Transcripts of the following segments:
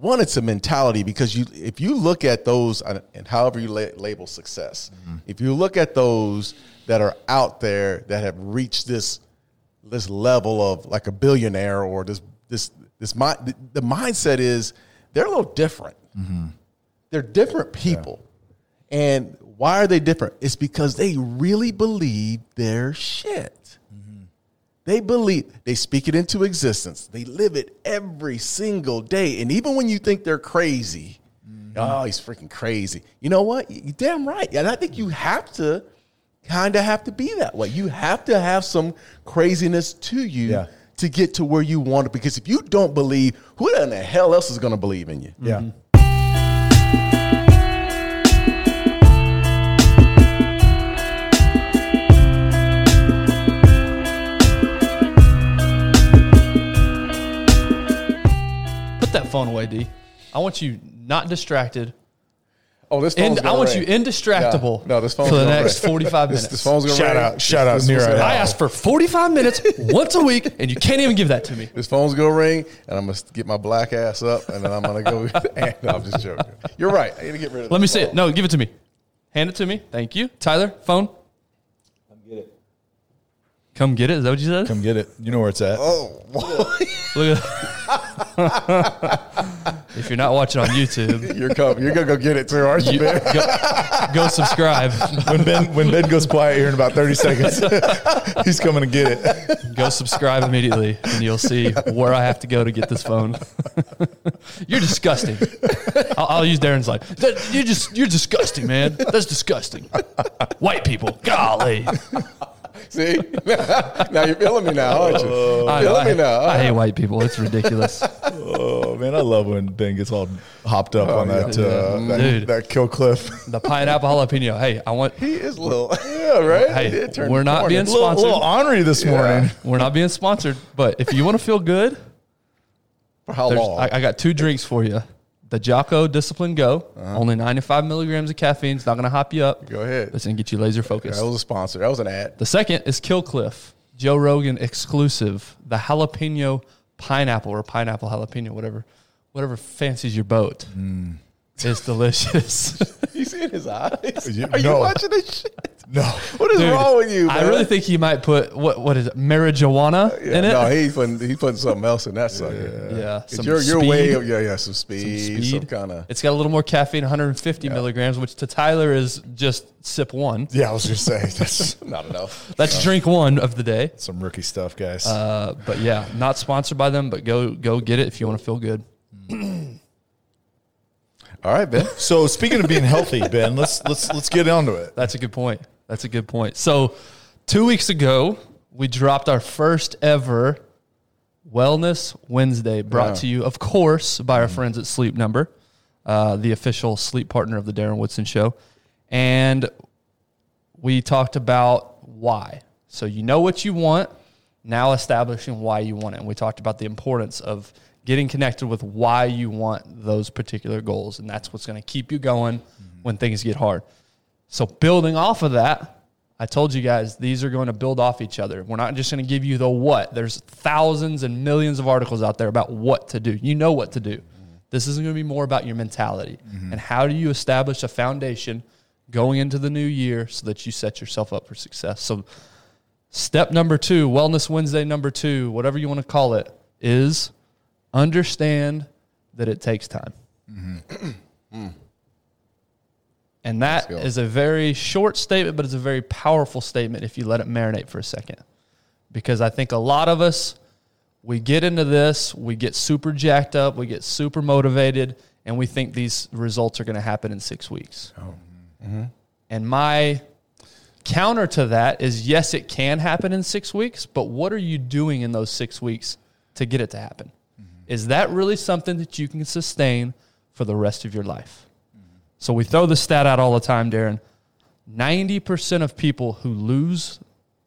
one, it's a mentality because you if you look at those and however you la- label success, mm-hmm. if you look at those that are out there that have reached this this level of like a billionaire or this this this mind the, the mindset is they're a little different. Mm-hmm. They're different people. And why are they different? It's because they really believe their shit. Mm-hmm. They believe, they speak it into existence. They live it every single day. And even when you think they're crazy, mm-hmm. oh, he's freaking crazy. You know what? You're damn right. And I think you have to kind of have to be that way. You have to have some craziness to you Yeah. to get to where you want it. Because if you don't believe, who in the hell else is going to believe in you? Yeah. Put that phone away, D. I want you not distracted. Oh, this And phone's I gonna want ring. you indestructible. No, no, this phone's for the gonna next ring. 45 minutes. this phone's gonna Shout ring. out- shout out This- Nero. this- I asked for 45 minutes once a week, and you can't even give that to me. This phone's gonna ring, and I'm gonna get my black ass up, and then I'm gonna go. and, no, I'm just joking. You're right. I need to get rid of. It. Let me this see it. No, give it to me. Hand it to me. Thank you. Tyler, phone. Come get it. Is that what you said? Come get it. You know where it's at. Oh, Look at If you're not watching on YouTube, you're coming. You're gonna go get it too, aren't you, you, man? go, go subscribe. When Ben when Ben goes quiet here in about thirty seconds, he's coming to get it. Go subscribe immediately, and you'll see where I have to go to get this phone. you're disgusting. I'll, I'll use Darren's line. "That- You're just you're disgusting, man. That's disgusting. White people, golly. See, now you're feeling me now, aren't you? I, feeling I- me now. I hate white people. It's ridiculous. Oh man, I love when Ben gets all hopped up on that, yeah. uh, that Dude. that kill cliff. The pineapple jalapeno. Hey, I want. He is a little, yeah, right. Hey, He did turn we're not corner. being A little, Sponsored. little ornery this morning. We're not being sponsored, but if you want to feel good, for how long? I, I got two drinks for you. The Jocko Discipline Go, only 95 milligrams of caffeine. It's not going to hop you up. Go ahead. It's going to get you laser focused. that was a sponsor. That was an ad. The second is Kill Cliff, Joe Rogan exclusive, the jalapeno pineapple or pineapple jalapeno, whatever, whatever fancies your boat. Hmm. It's delicious. You see in his eyes? You- Are you no. watching this shit? No, What is Dude, wrong with you? I really think he might put what what is it, marijuana Yeah, in it. no, he's putting he's putting something else in that sucker. Yeah, some You're, you're speed. way, yeah, yeah, some speed, some, speed. kind of. It's got a little more caffeine, 150 milligrams, which to Tyler is just sip one. yeah, I was just saying that's Not enough. That's drink one of the day. some rookie stuff, guys. Uh, but yeah, not sponsored by them, but go go get it if you want to feel good. All right, Ben. so speaking of being healthy, Ben, let's let's let's get onto it. That's a good point. That's a good point. So, two weeks ago, we dropped our first ever Wellness Wednesday, brought Yeah. to you, of course, by our friends at Sleep Number, uh, the official sleep partner of the Darren Woodson Show. And we talked about why. So, you know what you want, now establishing why you want it. And we talked about the importance of getting connected with why you want those particular goals. And that's what's going to keep you going mm-hmm. when things get hard. So building off of that, I told you guys these are going to build off each other. We're not just going to give you the what. There's thousands and millions of articles out there about what to do. You know what to do. Mm-hmm. This isn't going to be more about your mentality mm-hmm. and how do you establish a foundation going into the new year so that you set yourself up for success. So step number 2, wellness Wednesday number 2, whatever you want to call it, is understand that it takes time. Mm-hmm. And that is a very short statement, but it's a very powerful statement if you let it marinate for a second. Because I think a lot of us, we get into this, we get super jacked up, we get super motivated, and we think these results are going to happen in six weeks. Oh. Mm-hmm. Mm-hmm. And my counter to that is yes, it can happen in six weeks, but what are you doing in those six weeks to get it to happen? Is that really something that you can sustain for the rest of your life? So we throw the stat out all the time, Darren. 90% of people who lose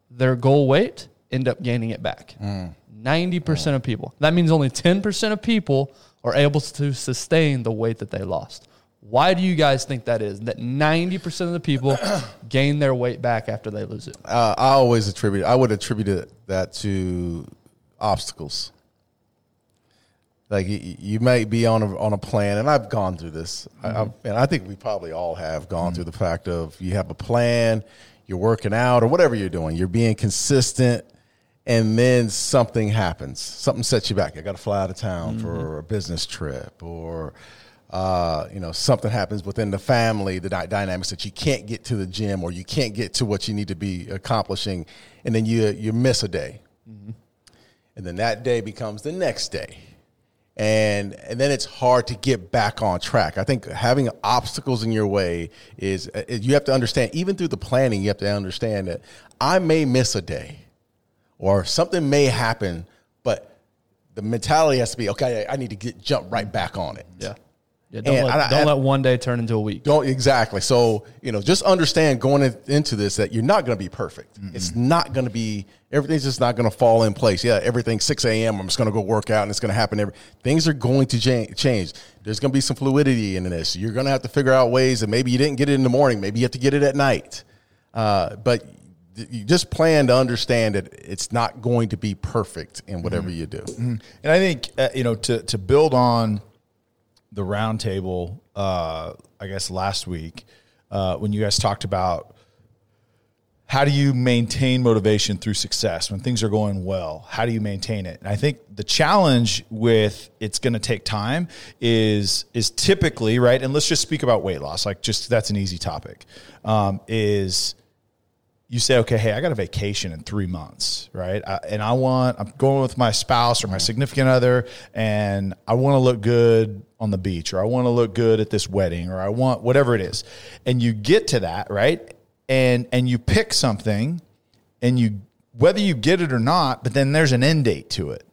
their goal weight end up gaining it back. 90% of people. That means only 10% of people are able to sustain the weight that they lost. Why do you guys think that is? That 90% of the people gain their weight back after they lose it. Uh, I always attribute. I would attribute that to obstacles. Like you, you may be on a on a plan, and I've gone through this, I, mm-hmm. I, and I think we probably all have gone mm-hmm. through the fact of you have a plan, you're working out or whatever you're doing, you're being consistent, and then something happens, something sets you back. I got to fly out of town for mm-hmm. a business trip, or uh, you know something happens within the family, the dy- dynamics that you can't get to the gym or you can't get to what you need to be accomplishing, and then you you miss a day. And then that day becomes the next day and and then it's hard to get back on track i think having obstacles in your way is you have to understand even through the planning you have to understand that i may miss a day or something may happen but the mentality has to be okay i need to get jump right back on it Yeah. Yeah. Don't, And let, I- don't I- let one day turn into a week. don't exactly. So you know, just understand going in- into this that you're not going to be perfect. It's not going to be everything's just not going to fall in place. Yeah, everything 6 a.m. I'm just going to go work out and it's going to happen. Every things are going to change. There's going to be some fluidity in this. You're going to have to figure out ways, and maybe you didn't get it in the morning. Maybe you have to get it at night. Uh, but you just plan to understand that it's not going to be perfect in whatever you do. And I think uh, you know to to build on the roundtable. Uh, I guess last week uh, when you guys talked about how do you maintain motivation through success when things are going well? How do you maintain it? And I think the challenge with it's going to take time is is typically right. And let's just speak about weight loss. Like just that's an easy topic. Um, is you say, okay, hey, I got a vacation in three months, right? I, and I want, I'm going with my spouse or my significant other, and I want to look good on the beach, or I want to look good at this wedding, or I want whatever it is. And you get to that, right? And and you pick something, and you whether you get it or not, but then there's an end date to it.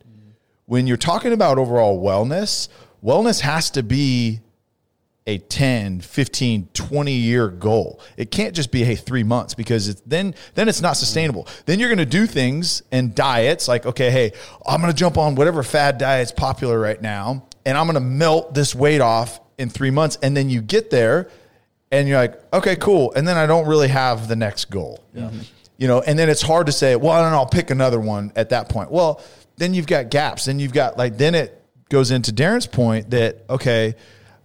When you're talking about overall wellness, wellness has to be a 10 15 20 year goal. It can't just be hey three months because it's then then it's not sustainable. Then you're going to do things and diets like okay hey i'm going to jump on whatever fad diet's popular right now and i'm going to melt this weight off in three months. And then you get there and you're like okay cool. And then i don't really have the next goal. Mm-hmm. You know and then it's hard to say well then i'll pick another one at that point. Well then you've got gaps. Then you've got like then it goes into darren's point that okay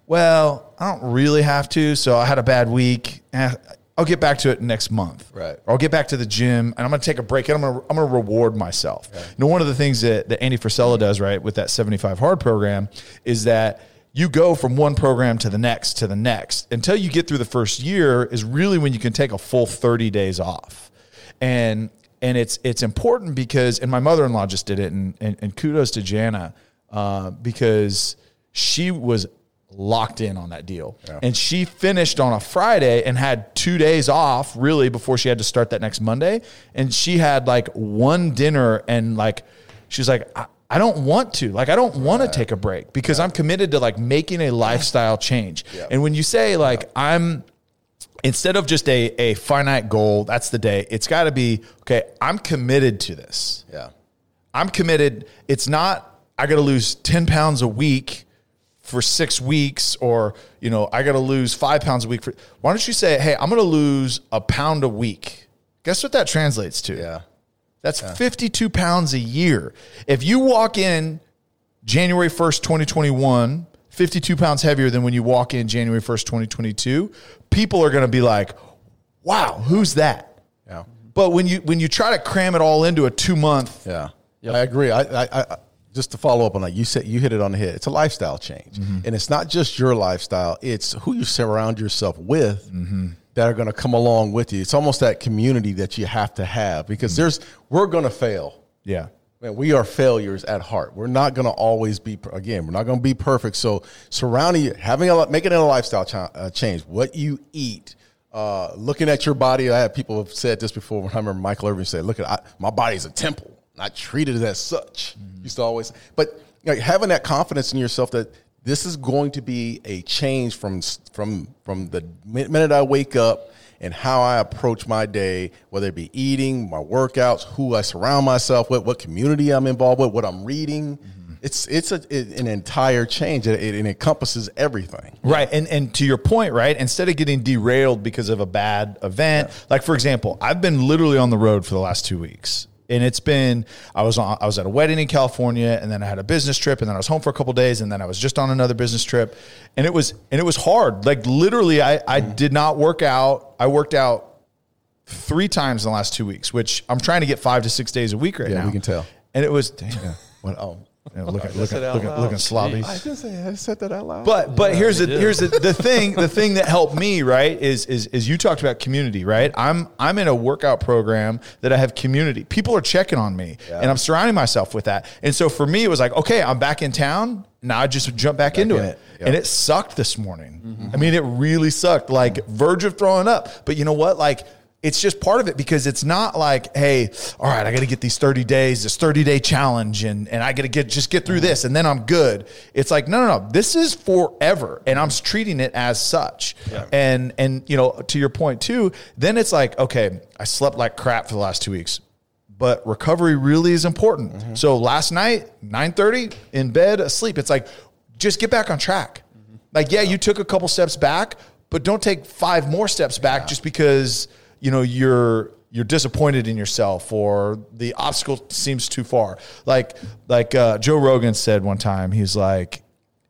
well, I don't really have to. So I had a bad week. I'll get back to it next month. Right. Or I'll get back to the gym and I'm going to take a break and I'm going to, I'm going to reward myself. You know, one of the things that, that Andy Frisella does, right, with that 75 hard program is that you go from one program to the next to the next until you get through the first year is really when you can take a full 30 days off. And, and it's, it's important because, and my mother-in-law just did it and, and, and kudos to Jana, uh, because she was locked in on that deal. And she finished on a Friday and had two days off really before she had to start that next Monday. And she had like one dinner and like, she's like, I, I don't want to. Like, I don't want to take a break because I'm committed to like making a lifestyle change. And when you say like, I'm, instead of just a, a finite goal, that's the day, it's got to be, okay, I'm committed to this. Yeah. I'm committed. It's not I got to lose 10 pounds a week for 6 weeks or, you know, I got to lose 5 pounds a week for Why don't you say, "Hey, I'm going to lose a pound a week." Guess what that translates to? Yeah. That's 52 pounds a year. If you walk in January 1st, 2021, 52 pounds heavier than when you walk in January 1st, 2022, people are going to be like, "Wow, who's that?" Yeah. But when you when you try to cram it all into a 2 month Yeah, I agree. I, I, I just to follow up on that, you said you hit it on the head. It's a lifestyle change, and it's not just your lifestyle; it's who you surround yourself with that are going to come along with you. It's almost that community that you have to have because there's we're going to fail. Yeah. Man, we are failures at heart. We're not going to always be again. We're not going to be perfect. So surrounding you, having a making it a lifestyle cha- uh, change. What you eat, uh, looking at your body. I have people have said this before. When I remember Michael Irvin said, "Look at I, my body's a temple. I treated it as such." Used to always, but know, having that confidence in yourself that this is going to be a change from from from the minute I wake up and how I approach my day, whether it be eating, my workouts, who I surround myself with, what community I'm involved with, what I'm reading. It's it's a, it- an entire change. It, it, encompasses everything. Right. And and to your point, right? Instead of getting derailed because of a bad event, like for example, I've been literally on the road for the last two weeks. And it's been I was on I was at a wedding in California and then I had a business trip and then I was home for a couple days and then I was just on another business trip. And it was and it was hard. Like literally I I mm-hmm. did not work out. I worked out three times in the last two weeks which I'm trying to get five to six days a week right Yeah, now. we can tell. and it was What, oh, you know, looking I looking said it out looking, loud. looking sloppy I didn't say I said that out loud. but but here's the did. here's the, the thing the thing that helped me right is is is you talked about community right? I'm I'm in a workout program that I have community. People are checking on me and I'm surrounding myself with that. And so for me it was like okay I'm back in town. Now I just jump back, into in it, it. Yep. and it sucked this morning. Mm-hmm. I mean it really sucked. Like verge of throwing up. But you know what? Like it's just part of it because it's not like, hey, all right, I got to get these 30 days, this 30 day challenge, and, and I got to get just get through this and then I'm good. It's like, no, no, no, this is forever. And I'm treating it as such. And, and, you know, to your point too, then it's like, okay, I slept like crap for the last two weeks. But recovery really is important. Mm-hmm. So last night, 9:30 in bed, asleep. It's like, just get back on track. Like, yeah, you took a couple steps back, but don't take five more steps back just because you know you're you're disappointed in yourself or the obstacle seems too far. Like like uh, Joe Rogan said one time, he's like,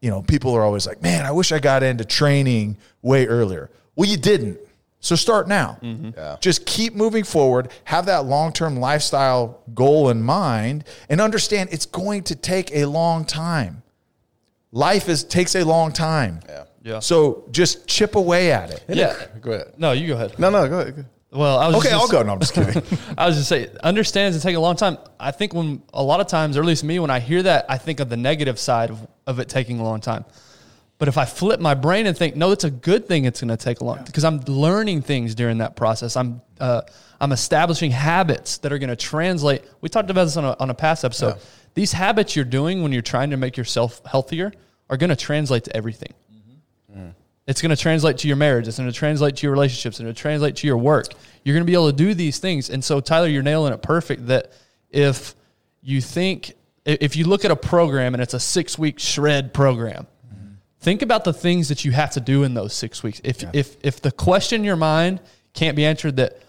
you know, people are always like, man, I wish I got into training way earlier. Well, you didn't. So start now. Yeah. Just keep moving forward, have that long term lifestyle goal in mind, and understand it's going to take a long time. Life is takes a long time. Yeah. Yeah. So just chip away at it. Yeah. go ahead. No, you go ahead. No, no, go ahead. Well, I was Okay, just, I'll go. No, I'm just kidding. I was just saying, understands it taking a long time. I think when a lot of times, or at least me, when I hear that, I think of the negative side of, of it taking a long time. But if I flip my brain and think, no, it's a good thing. It's going to take a long because I'm learning things during that process. I'm uh, I'm establishing habits that are going to translate. We talked about this on a, on a past episode. These habits you're doing when you're trying to make yourself healthier are going to translate to everything. It's going to translate to your marriage. It's going to translate to your relationships. It's going to translate to your work. You're going to be able to do these things. And so, Tyler, you're nailing it perfect. That if you think, if you look at a program and it's a six week shred program, think about the things that you have to do in those six weeks. If if if the question in your mind can't be answered, that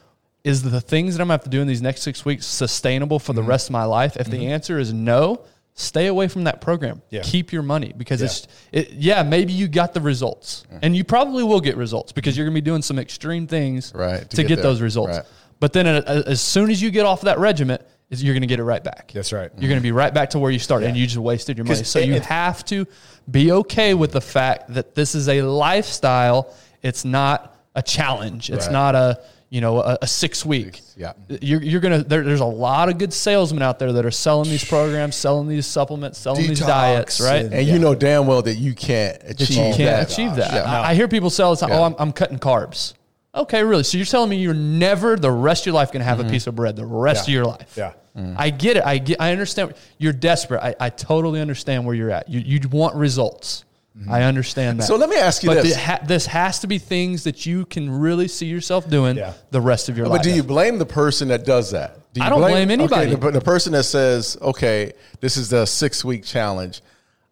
is the things that I'm going to have to do in these next six weeks sustainable for the mm-hmm. rest of my life? If the mm-hmm. answer is no, stay away from that program. Yeah. Keep your money because it's it, yeah, maybe you got the results. And you probably will get results because you're going to be doing some extreme things Right, to, to get, get those results. Right. But then uh, as soon as you get off that regiment, you're going to get it right back. That's right. You're going to be right back to where you started, and you just wasted your money. So it- you have to be okay with the fact that this is a lifestyle. It's not a challenge. It's Right. not a you know a, a six week. Yeah. You're, you're gonna. There, there's a lot of good salesmen out there that are selling these programs, selling these supplements, selling these diets, right? and- And you know damn well that you can't achieve that you can't that. achieve that. Yeah. I, I hear people say all the Yeah. "Oh, I'm, I'm cutting carbs." Okay, really? So you're telling me you're never the rest of your life going to have a mm-hmm. piece of bread the rest Yeah. of your life? Yeah. Mm. I get it. I get. I understand. You're desperate. I, I totally understand where you're at. You you want results. Mm-hmm. I understand that. So let me ask you but this. ha- this has to be things that you can really see yourself doing Yeah. the rest of your But life. But do you blame the person that does that? Do you I don't blame anybody. Okay, the, the person that says, "Okay, this is the six week challenge.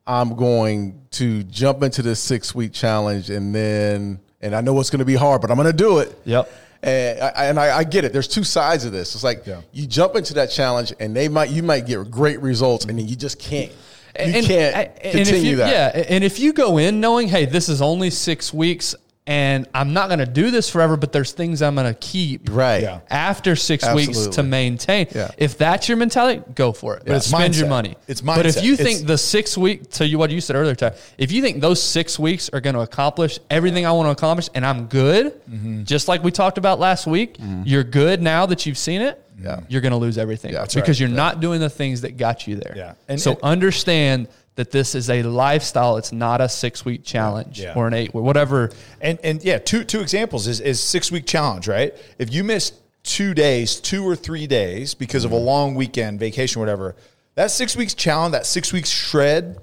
I'm going to jump into this six week challenge, and then, and I know it's going to be hard, but I'm going to do it." Yep. And I, and I, I get it. There's two sides of this. It's like Yeah. you jump into that challenge, and they might you might get great results, and then you just can't. You And- can't and- and continue if you, that. Yeah, and if you go in knowing, hey, this is only six weeks, and I'm not going to do this forever, but there's things I'm going to keep Right. Yeah. after six weeks to maintain. Yeah. If that's your mentality, go for it. But it's spend your money. It's mindset. But if mindset. you It's- think the six week to you what you said earlier, Ty, if you think those six weeks are going to accomplish everything I want to accomplish, and I'm good, Mm-hmm. just like we talked about last week, you're good now that you've seen it. Yeah. You're going to lose everything Yeah, because right. you're not doing the things that got you there. Yeah. And- so and- understand that this is a lifestyle. It's not a six week challenge Yeah. or an eight or whatever. And and yeah, two two examples is is six week challenge, right? If you miss two days, two or three days because of a long weekend, vacation, whatever, that six weeks challenge, that six weeks shred,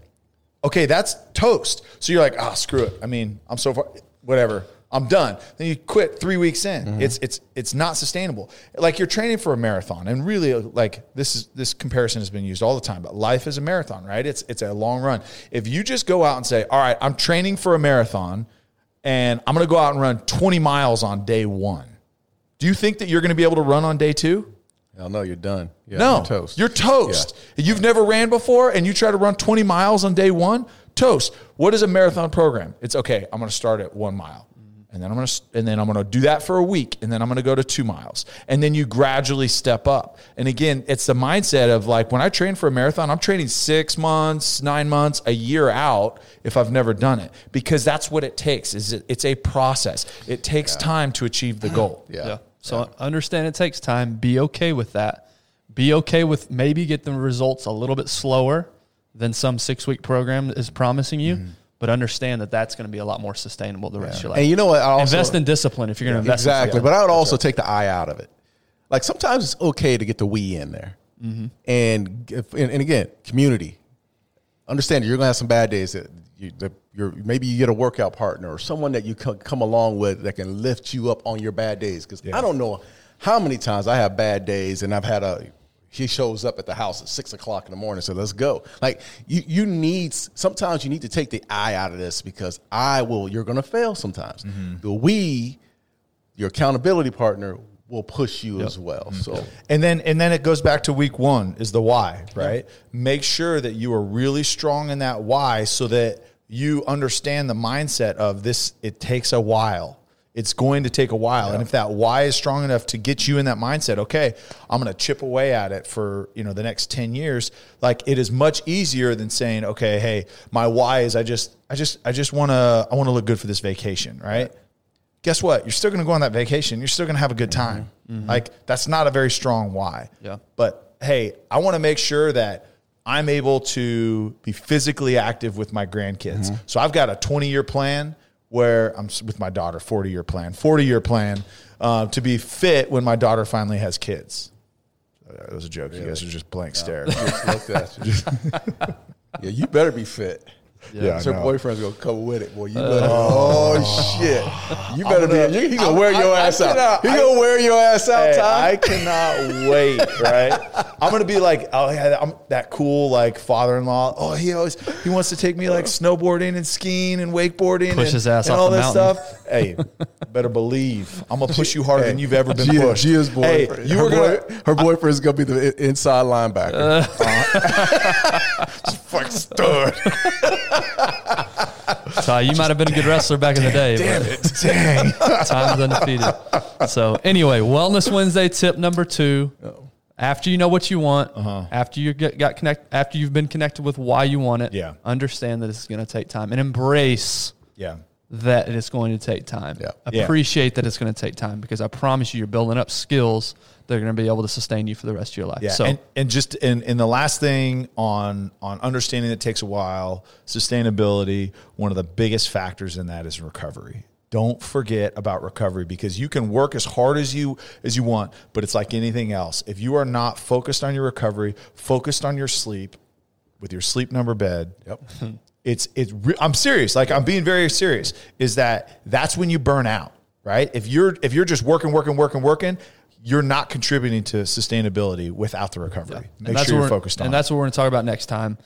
okay, that's toast. So you're like, ah, screw it. I mean, I'm so far, whatever. I'm done. Then you quit three weeks in. Mm-hmm. It's it's it's not sustainable. Like you're training for a marathon, and really, like this is this comparison has been used all the time. But life is a marathon, right? It's it's a long run. If you just go out and say, all right, I'm training for a marathon, and I'm going to go out and run 20 miles on day one. Do you think that you're going to be able to run on day two? No, no, you're done. Yeah, no, you're toast. You're toast. You've never ran before and you try to run 20 miles on day one, toast. What is a marathon program? It's okay, I'm going to start at one mile. And then I'm going to, and then I'm going to do that for a week. And then I'm going to go to two miles. And then you gradually step up. And again, it's the mindset of like, when I train for a marathon, I'm training six months, nine months, a year out if I've never done it, because that's what it takes is it, it's a process. It takes time to achieve the goal. yeah. Yeah. So understand it takes time. Be okay with that. Be okay with maybe get the results a little bit slower than some six week program is promising you, Mm-hmm. But understand that that's going to be a lot more sustainable the rest of your life. And you know what? Also, invest in discipline if you're going to invest. exactly. something. But I would also take the eye out of it. Like sometimes it's okay to get the we in there, Mm-hmm. and, if, and and again, community. Understand you're gonna have some bad days. That you, that you're maybe you get a workout partner or someone that you co- come along with that can lift you up on your bad days. Because I don't know how many times I have bad days and I've had a he shows up at the house at six o'clock in the morning. So let's go. Like you, you need sometimes you need to take the I out of this because I will. You're gonna fail sometimes. Mm-hmm. The we, your accountability partner, will push you as well. Mm-hmm. So And then and then it goes back to week one is the why, right? Make sure that you are really strong in that why so that you understand the mindset of this it takes a while. It's going to take a while. And if that why is strong enough to get you in that mindset, okay, I'm going to chip away at it for, you know, the next 10 years, like it is much easier than saying, okay, hey, my why is I just I just I just want to I want to look good for this vacation, right? guess what? You're still going to go on that vacation. You're still going to have a good mm-hmm. time. Mm-hmm. Like that's not a very strong why. Yeah. But hey, I want to make sure that I'm able to be physically active with my grandkids. Mm-hmm. So I've got a 20 year plan where I'm with my daughter, 40 year plan, 40 year plan uh, to be fit when my daughter finally has kids. Uh, That was a joke. You guys are just blank stare. just looked at you. yeah, you better be fit. Yeah, I her boyfriend's gonna come with it. Boy, you better. Oh. oh shit! You better be. You, he gonna wear your I- I ass out. cannot- He I- gonna wear your ass out, Hey, Ty. I cannot wait, right? I'm gonna be like, oh yeah, I'm that cool like father-in-law. Oh, he always he wants to take me like snowboarding and skiing and wakeboarding Push and, his ass and off all the this mountain. stuff. Hey, better believe I'm gonna push you harder than you've ever been Gia- pushed. Gia's Hey, boyfriend. you her, were gonna boy- her boyfriend's gonna be the inside linebacker. Uh. fuck stud. Ty, you might have been a good wrestler back in the day. Damn but it, dang. Time's undefeated. So anyway, Wellness Wednesday tip number two. After you know what you want, Uh-huh. after you get got connect, after you've been connected with why you want it, Yeah. understand that it's going to take time and embrace Yeah. That it's going to take time. Yeah. Yeah. Appreciate that it's going to take time because I promise you, you're building up skills that are going to be able to sustain you for the rest of your life. Yeah, So and, and just and, and the last thing on on understanding that takes a while, sustainability. One of the biggest factors in that is recovery. Don't forget about recovery because you can work as hard as you as you want, but it's like anything else. If you are not focused on your recovery, focused on your sleep, with your sleep number bed, Yep. it's it's re- I'm serious. Like I'm being very serious. Is that that's when you burn out, right? If you're if you're just working, working, working, working, you're not contributing to sustainability without the recovery. Make that's sure what you're focused on. And that's what we're going to talk about next time.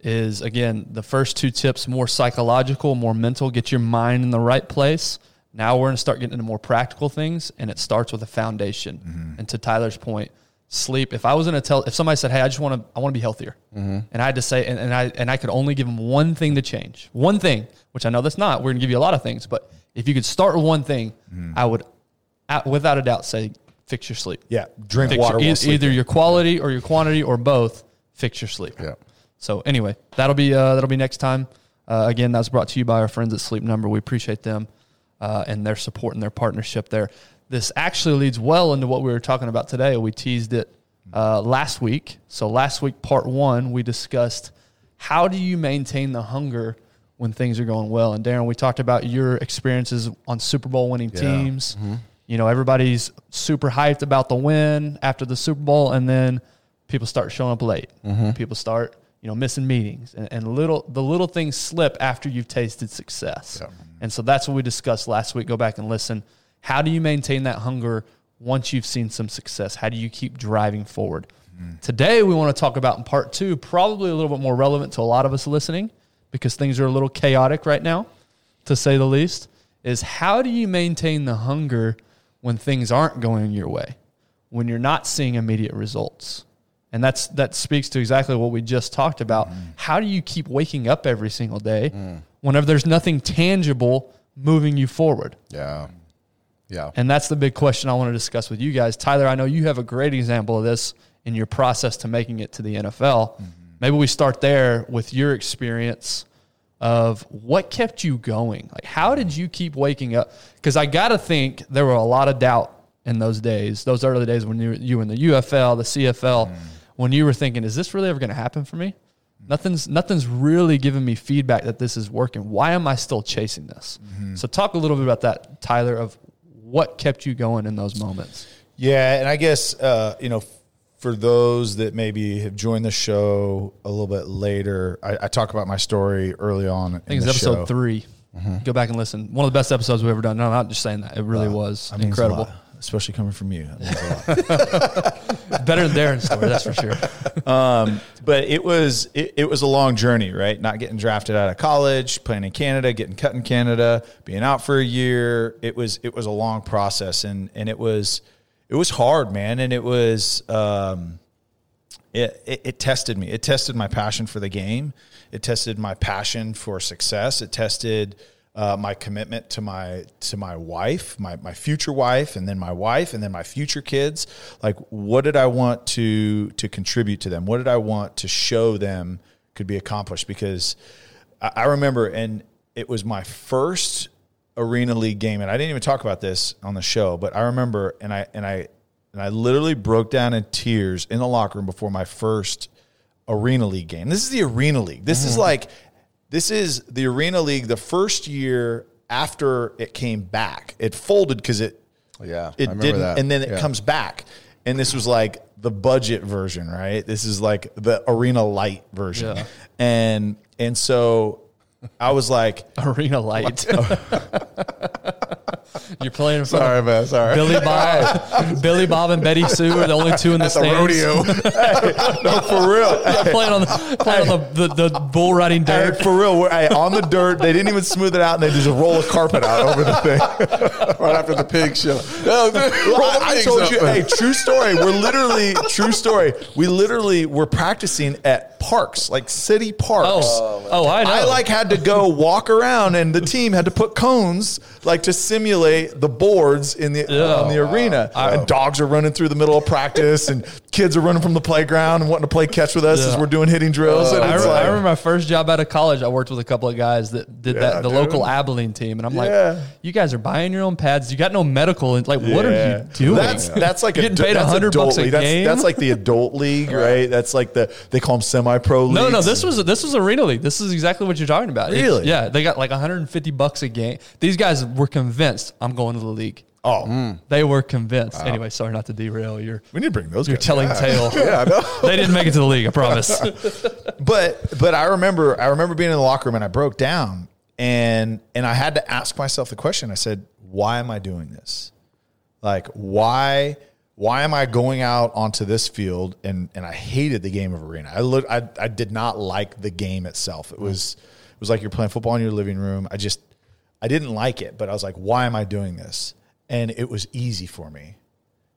Is again the first two tips more psychological, more mental. Get your mind in the right place. Now we're going to start getting into more practical things, and it starts with a foundation. Mm-hmm. And to Tyler's point, sleep. If I was going to tell, if somebody said, "Hey, I just want to, I want to be healthier," Mm-hmm. and I had to say, and, and I and I could only give them one thing to change, one thing, which I know that's not. We're going to give you a lot of things, but if you could start with one thing, Mm-hmm. I would, without a doubt, say fix your sleep. yeah, drink Fix water. your- e- either your quality or your quantity or both. Fix your sleep. Yeah. So anyway, that'll be uh, that'll be next time. Uh, again, that was brought to you by our friends at Sleep Number. We appreciate them uh, and their support and their partnership there. This actually leads well into what we were talking about today. We teased it uh, last week. So last week, part one, we discussed how do you maintain the hunger when things are going well. And Darren, we talked about your experiences on Super Bowl winning teams. You know, everybody's super hyped about the win after the Super Bowl, and then people start showing up late. People start, you know, missing meetings, and, and little the little things slip after you've tasted success. And so that's what we discussed last week. Go back and listen. How do you maintain that hunger once you've seen some success? How do you keep driving forward? Mm. Today, we want to talk about in part two, probably a little bit more relevant to a lot of us listening because things are a little chaotic right now, to say the least, is how do you maintain the hunger when things aren't going your way? when you're not seeing immediate results. And that's that speaks to exactly what we just talked about. Mm. How do you keep waking up every single day mm. whenever there's nothing tangible moving you forward? Yeah. Yeah. And that's the big question I want to discuss with you guys. Tyler, I know you have a great example of this in your process to making it to the NFL. Mm-hmm. Maybe we start there with your experience of what kept you going. Like, how did you keep waking up? Because I got to think there were a lot of doubt in those days, those early days when you, you were in the UFL, the CFL, mm. when you were thinking, is this really ever going to happen for me? Mm. Nothing's nothing's really giving me feedback that this is working. Why am I still chasing this? Mm-hmm. So talk a little bit about that, Tyler, of what kept you going in those moments. Yeah, and I guess uh, you know, for those that maybe have joined the show a little bit later, I, I talk about my story early on. I think it's episode 3 Go back and listen. One of the best episodes we've ever done. No, I'm not just saying that. It really was That means incredible. Especially coming from you. That means a lot. Better than Darren's story, that's for sure. but it was it, it was a long journey, right? Not getting drafted out of college, playing in Canada, getting cut in Canada, being out for a year. It was it was a long process, and and it was it was hard, man, and it was um, it, it it tested me. It tested my passion for the game. It tested my passion for success. It tested uh, my commitment to my to my wife, my my future wife, and then my wife, and then my future kids. Like, what did I want to to contribute to them? What did I want to show them could be accomplished? Because I, I remember, and it was my first arena league game, and I didn't even talk about this on the show, but I remember, and I and I and I literally broke down in tears in the locker room before my first arena league game. This is the arena league. This is like this is the arena league the first year after it came back. It folded because it Yeah, it didn't that. and then it Yeah. comes back. And this was like the budget version, right? This is like the arena light version. Yeah. And and so I was like, Arena Light. You're playing in front Sorry, man. Sorry. Billy Bob. Billy Bob and Betty Sue are the only two in the At the stands. rodeo. no, for real. playing on the playing on the, the, the bull riding Hey, dirt. for real, we're, hey, on the dirt. They didn't even smooth it out, and they just roll a carpet out over the thing. right after the pig show. Well, I, I told up. you, hey, true story. We're literally true story. We literally were practicing at parks, like city parks. Oh, oh, I know. I like had to go walk around, and the team had to put cones like to simulate the boards in the Yeah. on the arena. and dogs are running through the middle of practice, and kids are running from the playground and wanting to play catch with us as we're doing hitting drills. Uh, and I, it's re- I like- remember my first job out of college. I worked with a couple of guys that did that, the dude. local Abilene team, and I'm Yeah. like, "You guys are buying your own pads. You got no medical. And like, what are you doing? That's that's like getting paid a hundred bucks a league. That's, game. that's like the adult league, right? That's like the they call them semi-pro. League. No, no. This was this was arena league. This is exactly what you're talking about. It's- Really? yeah, they got like 150 bucks a game. These guys were convinced I'm going to the league. Oh, mm. They were convinced. Anyway, sorry not to derail your we need to bring those. your guys telling back. tale. Yeah, I know. They didn't make it to the league. I promise. But but I remember I remember being in the locker room and I broke down and and I had to ask myself the question. I said, why am I doing this? Like why why am I going out onto this field and and I hated the game of arena. I look I I did not like the game itself. It was it was like you're playing football in your living room. I just I didn't like it, but I was like, why am I doing this? And it was easy for me.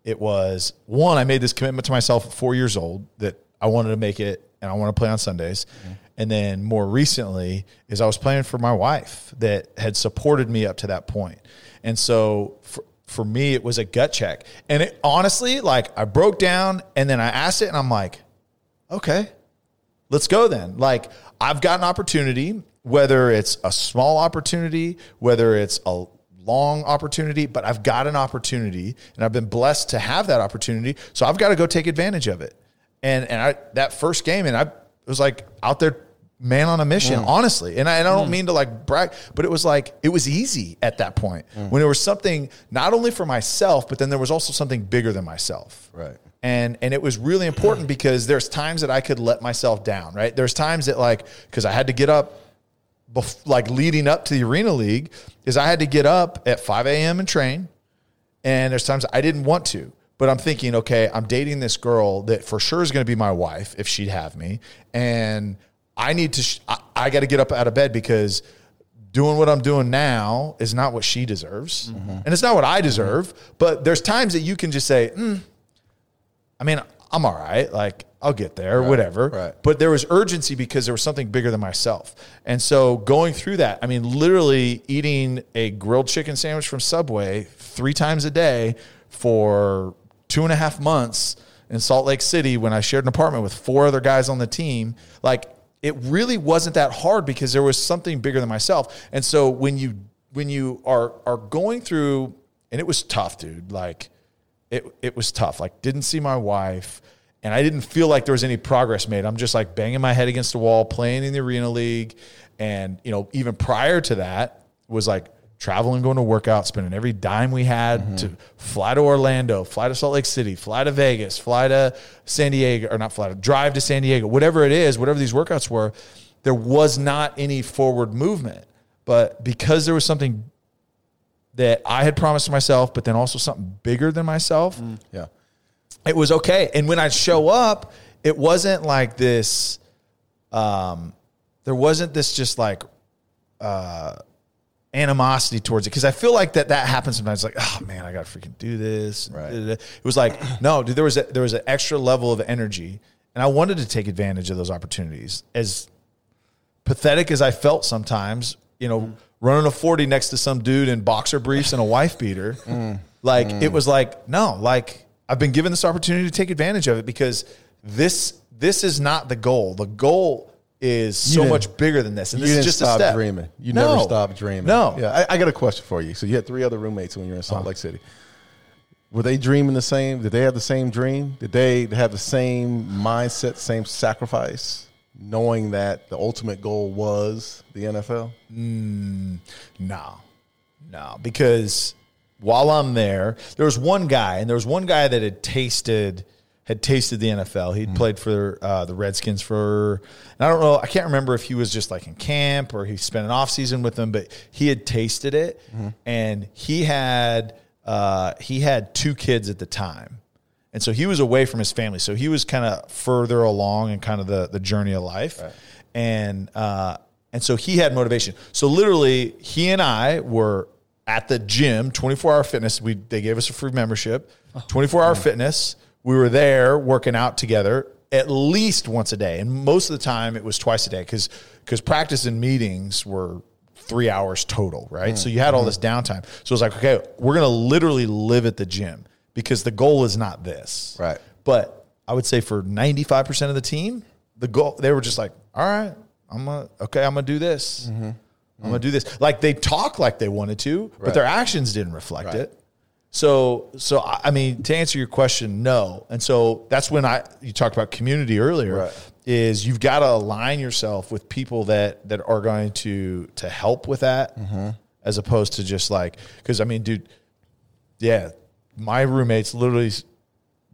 It was one, I made this commitment to myself at four years old that I wanted to make it and I want to play on Sundays. Mm-hmm. And then more recently is I was playing for my wife that had supported me up to that point. And so for, for me, it was a gut check. And it honestly, like I broke down and then I asked it and I'm like, okay, let's go then. Like I've got an opportunity, whether it's a small opportunity, whether it's a long opportunity, but I've got an opportunity and I've been blessed to have that opportunity. So I've got to go take advantage of it. And and I that first game and I was like out there man on a mission, mm. honestly. And I, and I don't mm. mean to like brag, but it was like it was easy at that point mm. when there was something not only for myself, but then there was also something bigger than myself Right. and and it was really important because there's times that I could let myself down, right? There's times that like because I had to get up, bef- like leading up to the arena league, is I had to get up at 5 a.m. and train, and there's times I didn't want to, but I'm thinking, okay, I'm dating this girl that for sure is going to be my wife if she'd have me, and I need to, sh- I, I got to get up out of bed because doing what I'm doing now is not what she deserves, and it's not what I deserve. But there's times that you can just say. "Mm, I mean, I'm all right. Like, I'll get there, whatever. right. But there was urgency because there was something bigger than myself. And so going through that, I mean, literally eating a grilled chicken sandwich from Subway three times a day for two and a half months in Salt Lake City when I shared an apartment with four other guys on the team, like it really wasn't that hard because there was something bigger than myself. And so when you when you are are going through and it was tough, dude. Like it it was tough. Like didn't see my wife and I didn't feel like there was any progress made. I'm just like banging my head against the wall, playing in the arena league, and you know even prior to that was like traveling, going to workout, spending every dime we had mm-hmm. to fly to Orlando, fly to Salt Lake City, fly to Vegas, fly to San Diego, or not fly to drive to San Diego, whatever it is, whatever these workouts were. There was not any forward movement, but because there was something that I had promised to myself, but then also something bigger than myself Yeah. it was okay. And when I'd show up, it wasn't like this. Um, there wasn't this just like uh, animosity towards it because I feel like that that happens sometimes. Like, oh man, I got to freaking do this. Right. It was like, no, dude. There was a, there was an extra level of energy, and I wanted to take advantage of those opportunities. As pathetic as I felt sometimes, you know, running a 40 next to some dude in boxer briefs and a wife beater. Like it was like, no, like I've been given this opportunity to take advantage of it because this this is not the goal. The goal is so much bigger than this. And this is just stop a step. dreaming. You No. never stop dreaming. No. Yeah. I, I got a question for you. So you had three other roommates when you were in Uh-huh. Salt Lake City. Were they dreaming the same? Did they have the same dream? Did they have the same mindset, same sacrifice, knowing that the ultimate goal was the NFL? No, no, because while I'm there, there was one guy, and there was one guy that had tasted had tasted the NFL. He'd played for uh, the Redskins for, and I don't know, I can't remember if he was just like in camp or he spent an off season with them, but he had tasted it, and he had uh, he had two kids at the time. And so he was away from his family. So he was kind of further along in kind of the, the journey of life. And uh, and so he had motivation. So literally he and I were at the gym, 24 hour fitness. We they gave us a free membership, 24 hour fitness. We were there working out together at least once a day. And most of the time it was twice a day because because practice and meetings were three hours total, right? So you had all this downtime. So it was like, okay, we're gonna literally live at the gym because the goal is not this. Right. But I would say for 95% of the team, the goal they were just like, all right, I'm gonna okay, I'm gonna do this. Mm-hmm. I'm gonna do this. Like they talk like they wanted to, but their actions didn't reflect Right. it. So, so I mean, to answer your question, no. And so that's when I you talked about community earlier. Right. Is you've got to align yourself with people that that are going to to help with that, mm-hmm. as opposed to just like because I mean, dude, yeah, my roommates literally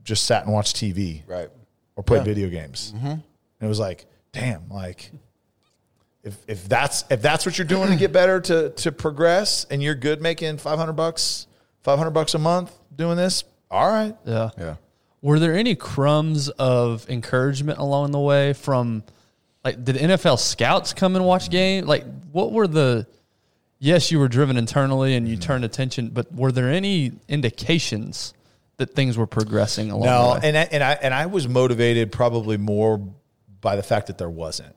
just sat and watched TV Right. or played video games, mm-hmm. and it was like, damn, like if if that's if that's what you're doing to get better to to progress, and you're good making five hundred bucks, five hundred bucks a month doing this, all right, Yeah. Yeah. Were there any crumbs of encouragement along the way from like did NFL scouts come and watch game? Like what were the yes, you were driven internally and you mm-hmm. turned attention, but were there any indications that things were progressing along no, the way? and I, and I and I was motivated probably more by the fact that there wasn't.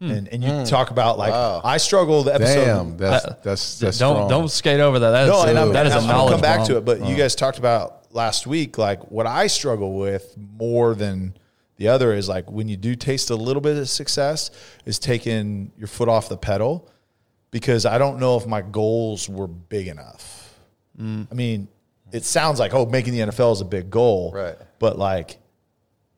Hmm. And, and you hmm. talk about like Wow. I struggled the episode. Damn. That's Uh, that's that's don't strong. don't skate over that. That is, no, and I'm, that is and a I'm gonna knowledge come back bomb. to it. But you guys talked about last week, like what I struggle with more than the other is like when you do taste a little bit of success, is taking your foot off the pedal because I don't know if my goals were big enough. Mm. I mean, it sounds like oh, making the NFL is a big goal, Right. But like.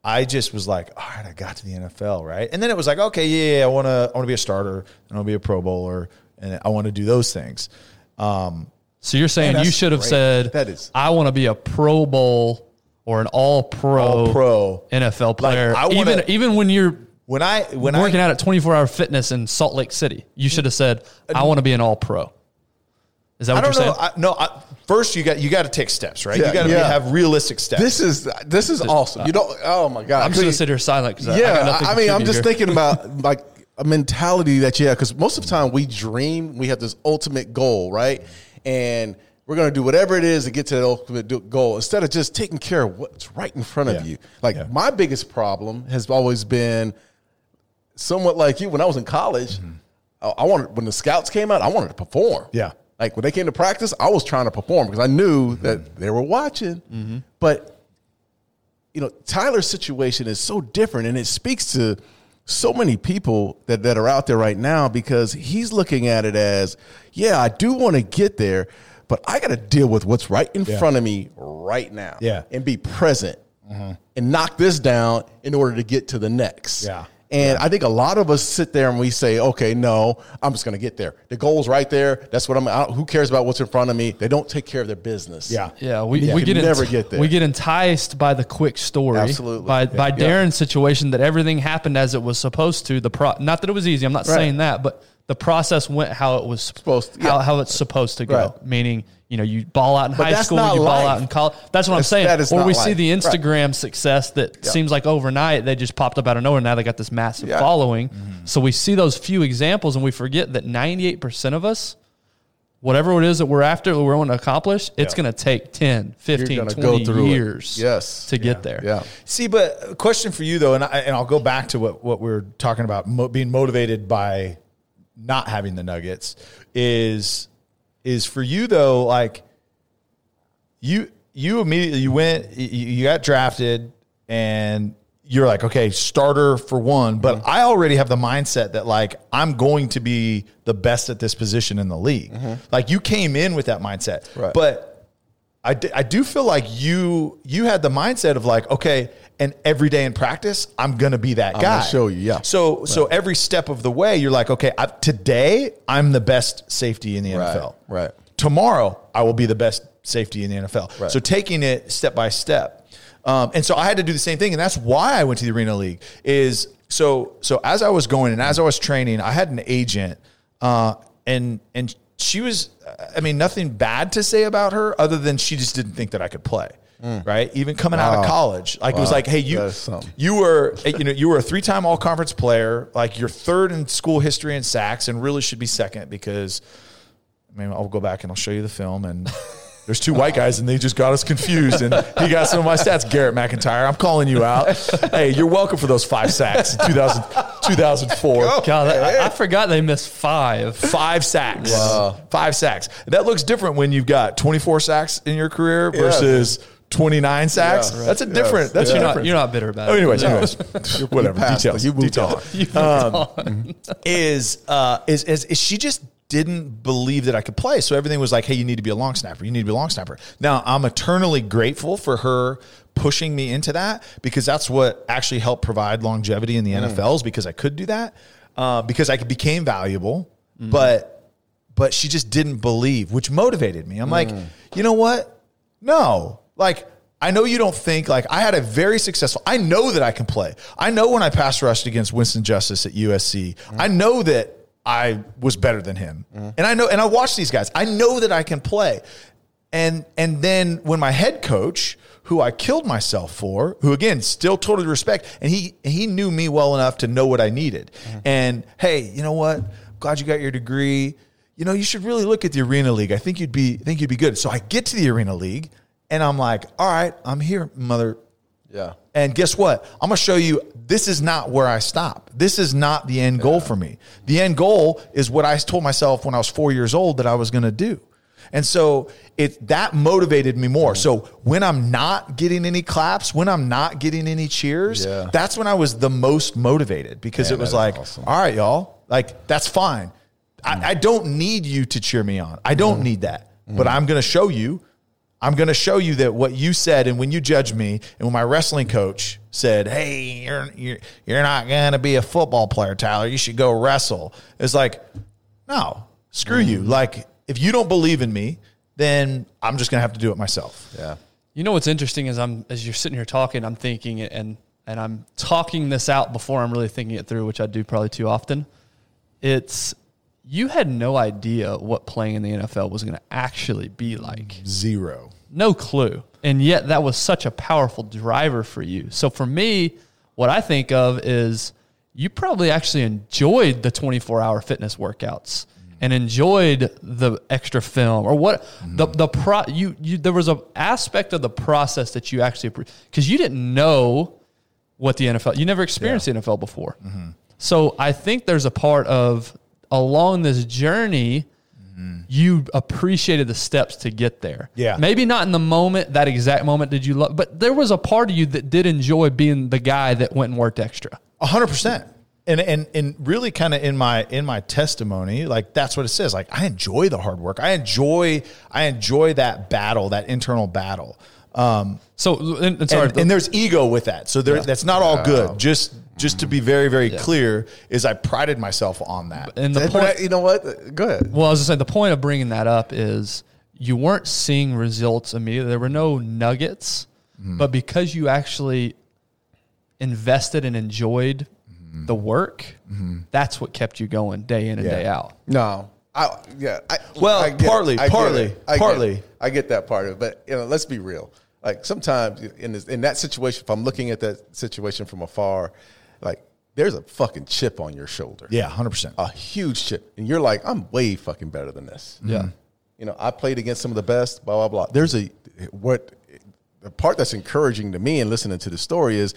I just was like, all right, I got to the NFL, right? And then it was like, okay, yeah, yeah I want to, I want to be a starter, and I want to be a Pro Bowler, and I want to do those things. Um, So you're saying Man, you should have great. said That is- I want to be a Pro Bowl or an all pro All pro. NFL player. I wanna- even even when you're When I when I working I out at 24 hour fitness in Salt Lake City, you should have said, I want to be an all pro. Is that I what don't you're know. saying? I, no, I, first you got you got to take steps, right? Yeah, you got to yeah. have realistic steps. This is this is awesome. You don't. Oh my god! I'm just going to sit here silent because I, I got yeah, nothing I, mean, I'm just here. thinking about like a mentality that yeah, because most of the time we dream, we have this ultimate goal, right? And we're going to do whatever it is to get to that ultimate goal instead of just taking care of what's right in front of you. Like Yeah. my biggest problem has always been somewhat like you. When I was in college, mm-hmm. I, I wanted when the scouts came out, I wanted to perform. Yeah. Like when they came to practice, I was trying to perform because I knew mm-hmm. that they were watching. Mm-hmm. But you know, Tyler's situation is so different and it speaks to so many people that, that are out there right now because he's looking at it as, yeah, I do want to get there, but I got to deal with what's right in Yeah. front of me right now. Yeah. Mm-hmm. And be present and knock this down in order to get to the next. Yeah. And I think a lot of us sit there and we say, okay, no, I'm just going to get there. The goal's right there. That's what I'm, I who cares about what's in front of me? They don't take care of their business. Yeah. Yeah, we, You we can get never ent- get there. We get enticed by the quick story, Absolutely. by by Yeah. Darren's situation that everything happened as it was supposed to. The pro, not that it was easy. I'm not Right. saying that, but the process went how it was Supposed to, how, how it's supposed to go. Right. Meaning, you know, you ball out in But high school, you ball out in college. That's what I'm saying. that is or we see life. the Right. Instagram success that seems like overnight they just popped up out of nowhere. Now they got this massive Yeah. following. Mm-hmm. So we see those few examples and we forget that 98% of us whatever it is that we're after, that we want to accomplish, it's Yeah. going to take 10, 15, 20 go through it. years Yes. to get there. Yeah. See, but question for you though, and I, and I'll go back to what what we are talking about, mo- being motivated by not having the Nuggets is is for you though, like you you immediately you went you, you got drafted and you're like okay starter for one but Mm-hmm. i already have the mindset that like i'm going to be the best at this position in the league like you came in with that mindset Mm-hmm. Right. but I, d- I do feel like you you had the mindset of like okay and every day in practice i'm gonna be that guy gonna show you, yeah. so so every step of the way you're like okay I, today i'm the best safety in the Right, nfl right. tomorrow I will be the best safety in the NFL. Right. So taking it step by step. Um, and so I had to do the same thing. And that's why I went to the arena league is so, so as I was going and as I was training, I had an agent, uh, and, and she was, I mean, nothing bad to say about her other than she just didn't think that I could play. Right. Even coming out of college, like it was like, Hey, you, That is something. you were, you know, you were a three-time all conference player, like you're third in school history in sacks and really should be second because I mean, I'll go back and I'll show you the film and there's two white guys and they just got us confused and he got some of my stats. Garrett McIntyre, I'm calling you out. Hey, you're welcome for those five sacks in 2000, 2004. God, I, I forgot they missed five. Five sacks. Wow. Five sacks. That looks different when you've got 24 sacks in your career versus 29 sacks. Yeah, right. That's a different. Yes. That's You're not, you're not bitter about Oh, it. anyways, No. anyways, whatever. passed, Details. you moved details. on. Um, is, uh, is is is she just didn't believe that I could play? So everything was like, "Hey, you need to be a long snapper. You need to be a long snapper." Now I'm eternally grateful for her pushing me into that because that's what actually helped provide longevity in the mm. NFLs because I could do that uh, because I became valuable, mm-hmm. but but she just didn't believe, which motivated me. I'm like, mm. you know what? No, like. I know you don't think like I had a very successful. I know that I can play. I know when I pass rushed against Winston Justice at USC. Mm. I know that I was better than him, and I know. And I watch these guys. I know that I can play. And and then when my head coach, who I killed myself for, who again still totally respect, and he he knew me well enough to know what I needed. And hey, you know what? Glad you got your degree. You know, you should really look at the Arena League. I think you'd be think you'd be good. So I get to the Arena League, and I'm like, all right, I'm here, mother. Yeah. And guess what? I'm going to show you this is not where I stop. This is not the end goal for me. The end goal is what I told myself when I was four years old that I was going to do. And so it that motivated me more. Mm. So when I'm not getting any claps, when I'm not getting any cheers, Yeah. that's when I was the most motivated because Man, it was like, awesome. all right, y'all, like that's fine. I, mm. I don't need you to cheer me on. I don't mm. need that. But I'm going to show you I'm going to show you that what you said, and when you judge me, and when my wrestling coach said, "Hey, you're you're, you're not going to be a football player, Tyler. You should go wrestle." It's like, no, screw you. Mm-hmm. Like, if you don't believe in me, then I'm just going to have to do it myself. Yeah. You know what's interesting is I'm as you're sitting here talking, I'm thinking and and I'm talking this out before I'm really thinking it through, which I do probably too often. It's you had no idea what playing in the NFL was going to actually be like. Zero. No clue. And yet that was such a powerful driver for you. So for me, what I think of is you probably actually enjoyed the 24 hour fitness workouts and enjoyed the extra film or what mm-hmm. the the pro you you there was an aspect of the process that you actually because you didn't know what the NFL you never experienced the NFL before. Mm-hmm. So I think there's a part of along this journey you appreciated the steps to get there. Yeah. Maybe not in the moment, that exact moment did you love, but there was a part of you that did enjoy being the guy that went and worked extra. A hundred percent. And and and really kind of in my in my testimony, like that's what it says. Like I enjoy the hard work. I enjoy I enjoy that battle, that internal battle. Um, So, and, and sorry, and, and there's ego with that. So there, that's not all good. Just just to be very very clear, is I prided myself on that. and the But point, I- you know what? Go ahead. Well, I was just saying the point of bringing that up is you weren't seeing results immediately. There were no nuggets, mm-hmm. but because you actually invested and enjoyed mm-hmm. the work, mm-hmm. that's what kept you going day in and Yeah. day out. No. I, yeah. I, Well, I get- partly, I partly. I partly. it. I get that part of it, but you know, let's be real. Like sometimes in this, in that situation, if I'm looking at that situation from afar, like there's a fucking chip on your shoulder. Yeah, hundred percent. a huge chip, and you're like, I'm way fucking better than this. Yeah. You know, I played against some of the best. Blah blah blah. There's a what the part that's encouraging to me and listening to the story is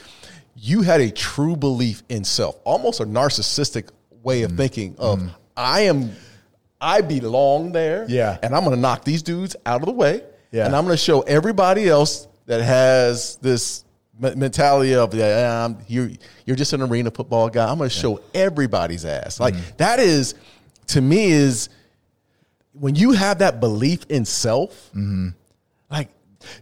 you had a true belief in self, almost a narcissistic way of mm. thinking of mm. I am I belong there. Yeah. And I'm gonna knock these dudes out of the way. Yeah. And I'm gonna show everybody else that has this me- mentality of yeah, I'm, you're you're just an arena football guy. I'm gonna show everybody's ass. Like Mm. that is to me is when you have that belief in self, like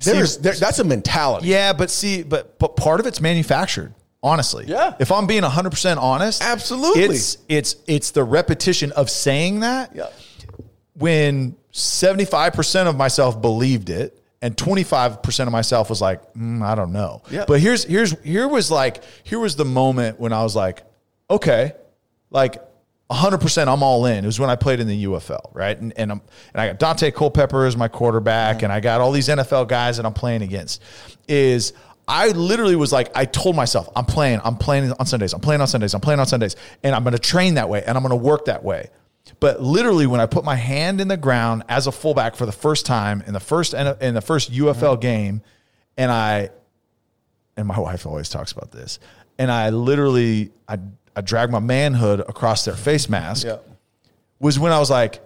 there's there, that's a mentality. Yeah, but see, but but part of it's manufactured. Honestly, Yeah. If I'm being 100 percent honest, Absolutely. it's it's it's the repetition of saying that. Yeah. When 75 percent of myself believed it, and 25 percent of myself was like, mm, I don't know. Yeah. But here's here's here was like here was the moment when I was like, okay, like 100% I'm all in. It was when I played in the UFL, right? And and, I'm, and I got Daunte Culpepper as my quarterback and I got all these NFL guys that I'm playing against. Is I literally was like I told myself, I'm playing, I'm playing on Sundays. I'm playing on Sundays. I'm playing on Sundays and I'm going to train that way and I'm going to work that way. But literally when I put my hand in the ground as a fullback for the first time in the first in the first UFL game and I and my wife always talks about this. And I literally I I dragged my manhood across their face mask. Yeah. Was when I was like,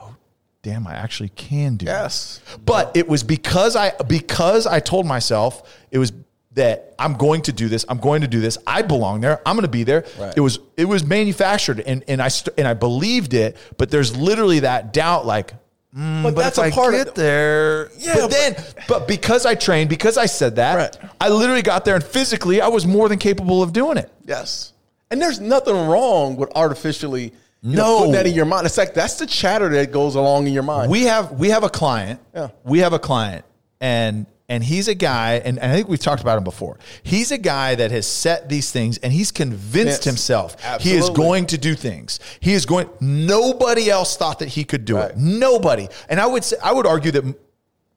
oh damn, I actually can do Yes. this. But it was because I because I told myself it was that I'm going to do this. I'm going to do this. I belong there. I'm going to be there. Right. It was it was manufactured and and I st- and I believed it, but there's literally that doubt like mm, But but, that's a I part of- there, Yeah, But but- then, but because I trained, because I said that, Right. I literally got there and physically I was more than capable of doing it. Yes. And there's nothing wrong with artificially you No. putting that in your mind. It's like that's the chatter that goes along in your mind. We have we have a client. Yeah. We have a client and and he's a guy and, and I think we've talked about him before. He's a guy that has set these things and he's convinced Yes. himself he is going to do things. He is going nobody else thought that he could do Right. it. Nobody. And I would say I would argue that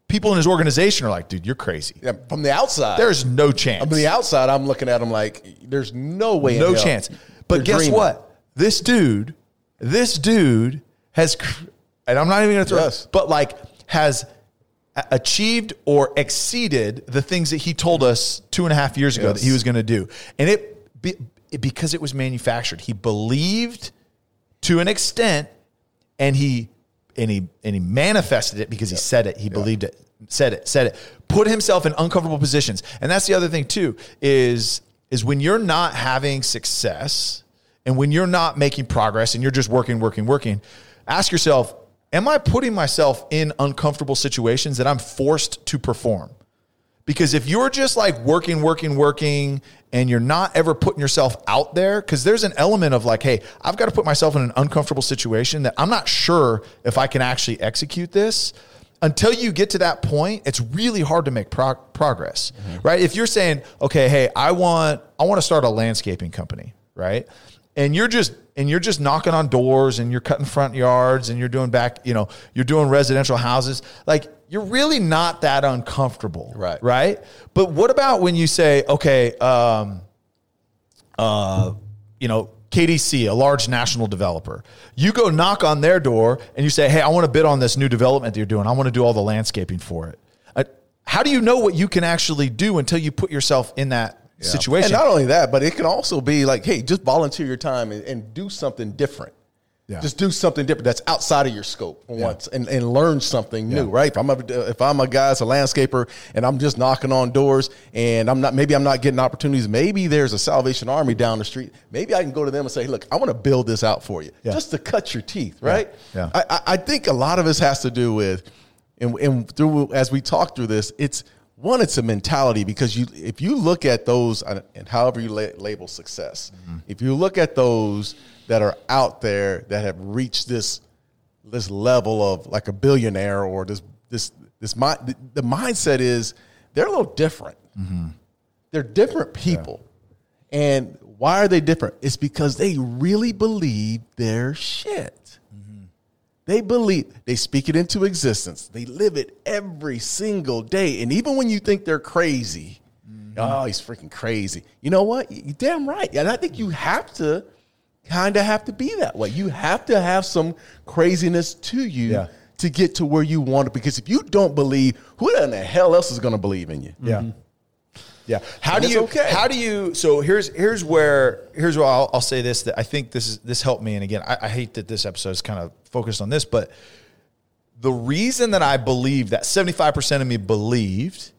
people in his organization are like, dude, you're crazy. yeah, from the outside. There's no chance. from the outside, I'm looking at him like there's no way. in no chance. But you're guess dreaming. what? This dude, this dude has, and I'm not even going to throw, Yes. but like has achieved or exceeded the things that he told us two and a half years ago Yes. that he was going to do, and it, be, it because it was manufactured. He believed to an extent, and he and he and he manifested it because he said it. He believed it. Said it. Said it. Put himself in uncomfortable positions, and that's the other thing too. Is is when you're not having success, and when you're not making progress, and you're just working, working, working. Ask yourself: Am I putting myself in uncomfortable situations that I'm forced to perform? Because if you're just like working, working, working, and you're not ever putting yourself out there, because there's an element of like, hey, I've got to put myself in an uncomfortable situation that I'm not sure if I can actually execute this. Until you get to that point, it's really hard to make prog- progress, mm-hmm. right? If you're saying, okay, hey, I want, I want to start a landscaping company, right? And you're just, and you're just knocking on doors and you're cutting front yards and you're doing back, you know, you're doing residential houses. Like you're really not that uncomfortable, Right. Right. But what about when you say, okay, um, uh, you know, KDC, a large national developer. You go knock on their door and you say, "Hey, I want to bid on this new development that you're doing. I want to do all the landscaping for it." Uh, how do you know what you can actually do until you put yourself in that situation? And not only that, but it can also be like, hey, just volunteer your time and, and do something different. Yeah. Just do something different that's outside of your scope once and, and learn something new, right? If I'm a, if I'm a guy as a landscaper and I'm just knocking on doors and I'm not maybe I'm not getting opportunities. Maybe there's a Salvation Army down the street. Maybe I can go to them and say, look, I want to build this out for you, Yeah. just to cut your teeth, right? Yeah. I, I- I think a lot of this has to do with, and, and through as we talk through this, it's one, it's a mentality because you if you look at those uh, and however you la- label success, if you look at those that are out there that have reached this this level of like a billionaire or this this this mind the, the mindset is they're a little different. They're different people. And why are they different? It's because they really believe their shit. They believe, they speak it into existence. They live it every single day. And even when you think they're crazy, mm-hmm. oh, he's freaking crazy. You know what? You're damn right. And I think you have to kind of have to be that way. You have to have some craziness to you Yeah. to get to where you want it. Because if you don't believe, who in the hell else is going to believe in you? Yeah. Mm-hmm. Yeah. How And do you? okay. How do you? So here's here's where here's where I'll, I'll say this that I think this is this helped me. And again, I, I hate that this episode is kind of focused on this, but the reason that I believe that 75 percent of me believed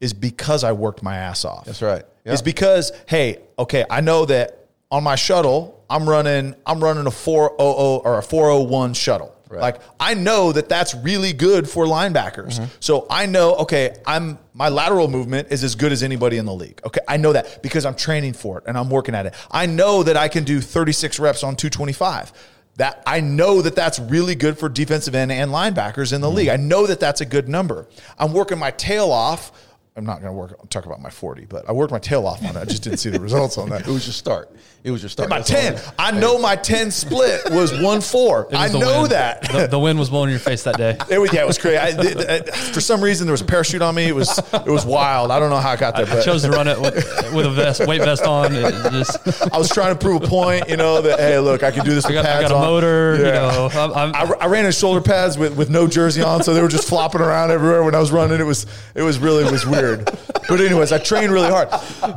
is because I worked my ass off. That's right. Yeah. Is because hey, okay, I know that on my shuttle I'm running I'm running a 400 or a 401 shuttle. Right. Like I know that that's really good for linebackers. Mm-hmm. So I know, okay, I'm my lateral movement is as good as anybody in the league. Okay, I know that because I'm training for it and I'm working at it. I know that I can do 36 reps on 225. That I know that that's really good for defensive end and linebackers in the Mm-hmm. league. I know that that's a good number. I'm working my tail off. I'm not going to work talk about my 40, but I worked my tail off on it. I just didn't see the results on that. It was your start. It was your start. My That's all 10. I know my 10 split was 1 4. It was I the know wind. that. The, the wind was blowing in your face that day. It was, yeah, it was crazy. I, th- th- for some reason, there was a parachute on me. It was it was wild. I don't know how I got there, I but chose to run it with, with a vest, weight vest on. It just, I was trying to prove a point. You know that hey, look, I can do this I with got, I pads got a on. motor. You Yeah. know, I'm, I'm, I, I ran in shoulder pads with, with no jersey on, so they were just flopping around everywhere when I was running. It was it was really it was weird. But anyways, I trained really hard.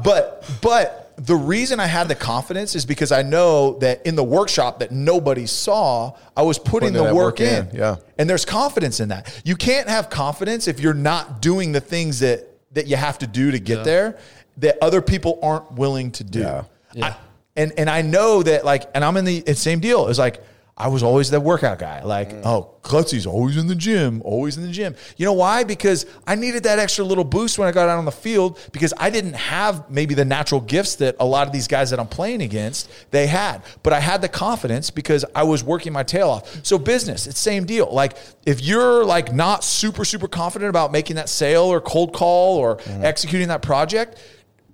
But but the reason I had the confidence is because I know that in the workshop that nobody saw, I was putting, Putting the work, work in. in, yeah. And there's confidence in that. You can't have confidence if you're not doing the things that that you have to do to get there that other people aren't willing to do. Yeah. Yeah. I- and and I know that like, and I'm in the same deal. It's like I was always that workout guy. Like, mm. oh, Klutzy's always in the gym, always in the gym. You know why? Because I needed that extra little boost when I got out on the field because I didn't have maybe the natural gifts that a lot of these guys that I'm playing against they had. But I had the confidence because I was working my tail off. So business, it's same deal. Like if you're like not super super confident about making that sale or cold call or mm. executing that project,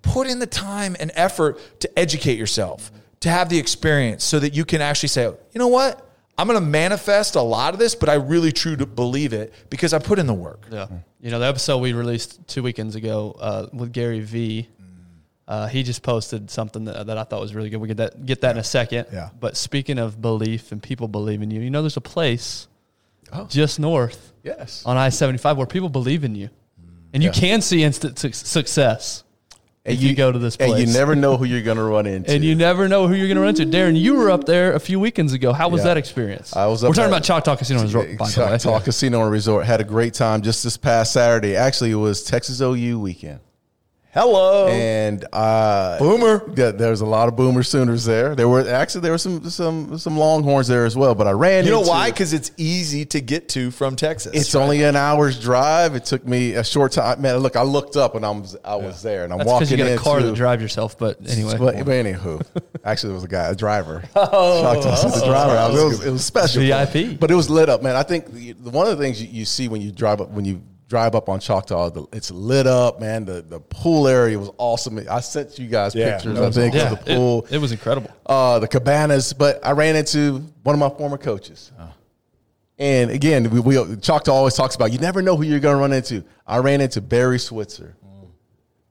put in the time and effort to educate yourself, to have the experience so that you can actually say, you know what? I'm going to manifest a lot of this, but I really truly believe it because I put in the work. Yeah. You know, the episode we released two weekends ago uh, with Gary V. Uh, he just posted something that, that I thought was really good. We get that get that in a second. Yeah. But speaking of belief and people believing you, you know, there's a place Oh. just north Yes. on I seventy five where people believe in you, and you can see instant su- success if you, go to this place. And you never know who you're going to run into. and you never know who you're going to run into. Darren, you were up there a few weekends ago. How was Yeah. that experience? I was We're talking about Choctaw Casino and Resort. by the way. Choctaw Casino and Resort had a great time just this past Saturday. Actually, it was Texas OU weekend. Hello. and uh, Boomer. Yeah, there was a lot of Boomer Sooners there. There were actually there were some some some Longhorns there as well. But I ran. You know into- why? Because it's easy to get to from Texas. It's only an hour's drive. It took me a short time. Man, look, I looked up and I was I was there, and I'm That's because walking you got a into. car to drive yourself. But anyway, But, but anywho, actually, there was a guy, a driver. Oh, the driver. I was, it, was, it was special. VIP. But it was lit up, man. I think the, one of the things you, you see when you drive up when you drive up on Choctaw, the, it's lit up, man. The the pool area was awesome. I sent you guys Yeah, pictures. I think yeah, of the pool. It, it was incredible. uh, the cabanas, but I ran into one of my former coaches. And again, we, we Choctaw always talks about you never know who you're going to run into. I ran into Barry Switzer,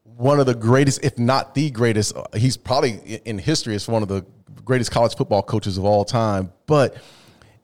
one of the greatest, if not the greatest. uh, He's probably in history as one of the greatest college football coaches of all time. But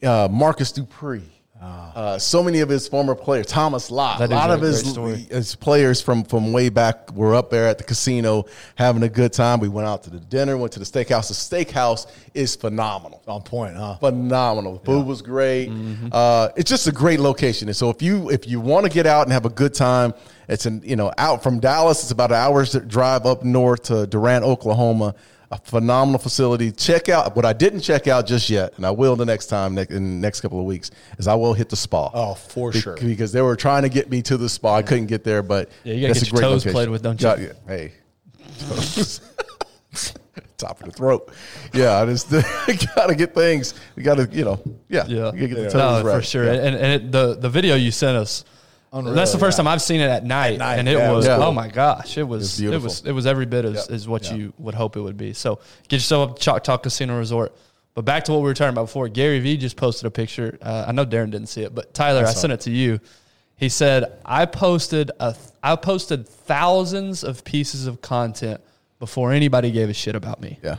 uh, Marcus Dupree, uh, so many of his former players, Thomas Lott, a lot a of his, his players from from way back were up there at the casino having a good time. We went out to the dinner, went to the steakhouse. The steakhouse is phenomenal On point, huh? phenomenal. The food was great. Mm-hmm. Uh, it's just a great location. And so if you if you want to get out and have a good time, it's an you know out from Dallas. It's about an hour's drive up north to Durant, Oklahoma. A phenomenal facility. Check out what I didn't check out just yet, and I will the next time in the next couple of weeks. Is I will hit the spa. Oh, for Be- sure. because they were trying to get me to the spa. I couldn't get there, but Yeah, you gotta that's get a your great toes location. played with, don't you? Yeah, yeah. Hey. Top of the throat. Yeah, I just gotta get things. We gotta, you know, yeah, Yeah, you gotta get the toes no, right. for sure. Yeah. And, and it, the the video you sent us, that's the first time I've seen it at night, night, and it yeah, it was was oh my gosh, it was It's it was it was every bit as, as what you would hope it would be. So get yourself up to Choctaw Casino Resort. But back to what we were talking about before, Gary Vee just posted a picture. Uh, I know Darren didn't see it, but Tyler, I, sent it to you. He said, "I posted a I posted thousands of pieces of content before anybody gave a shit about me." yeah.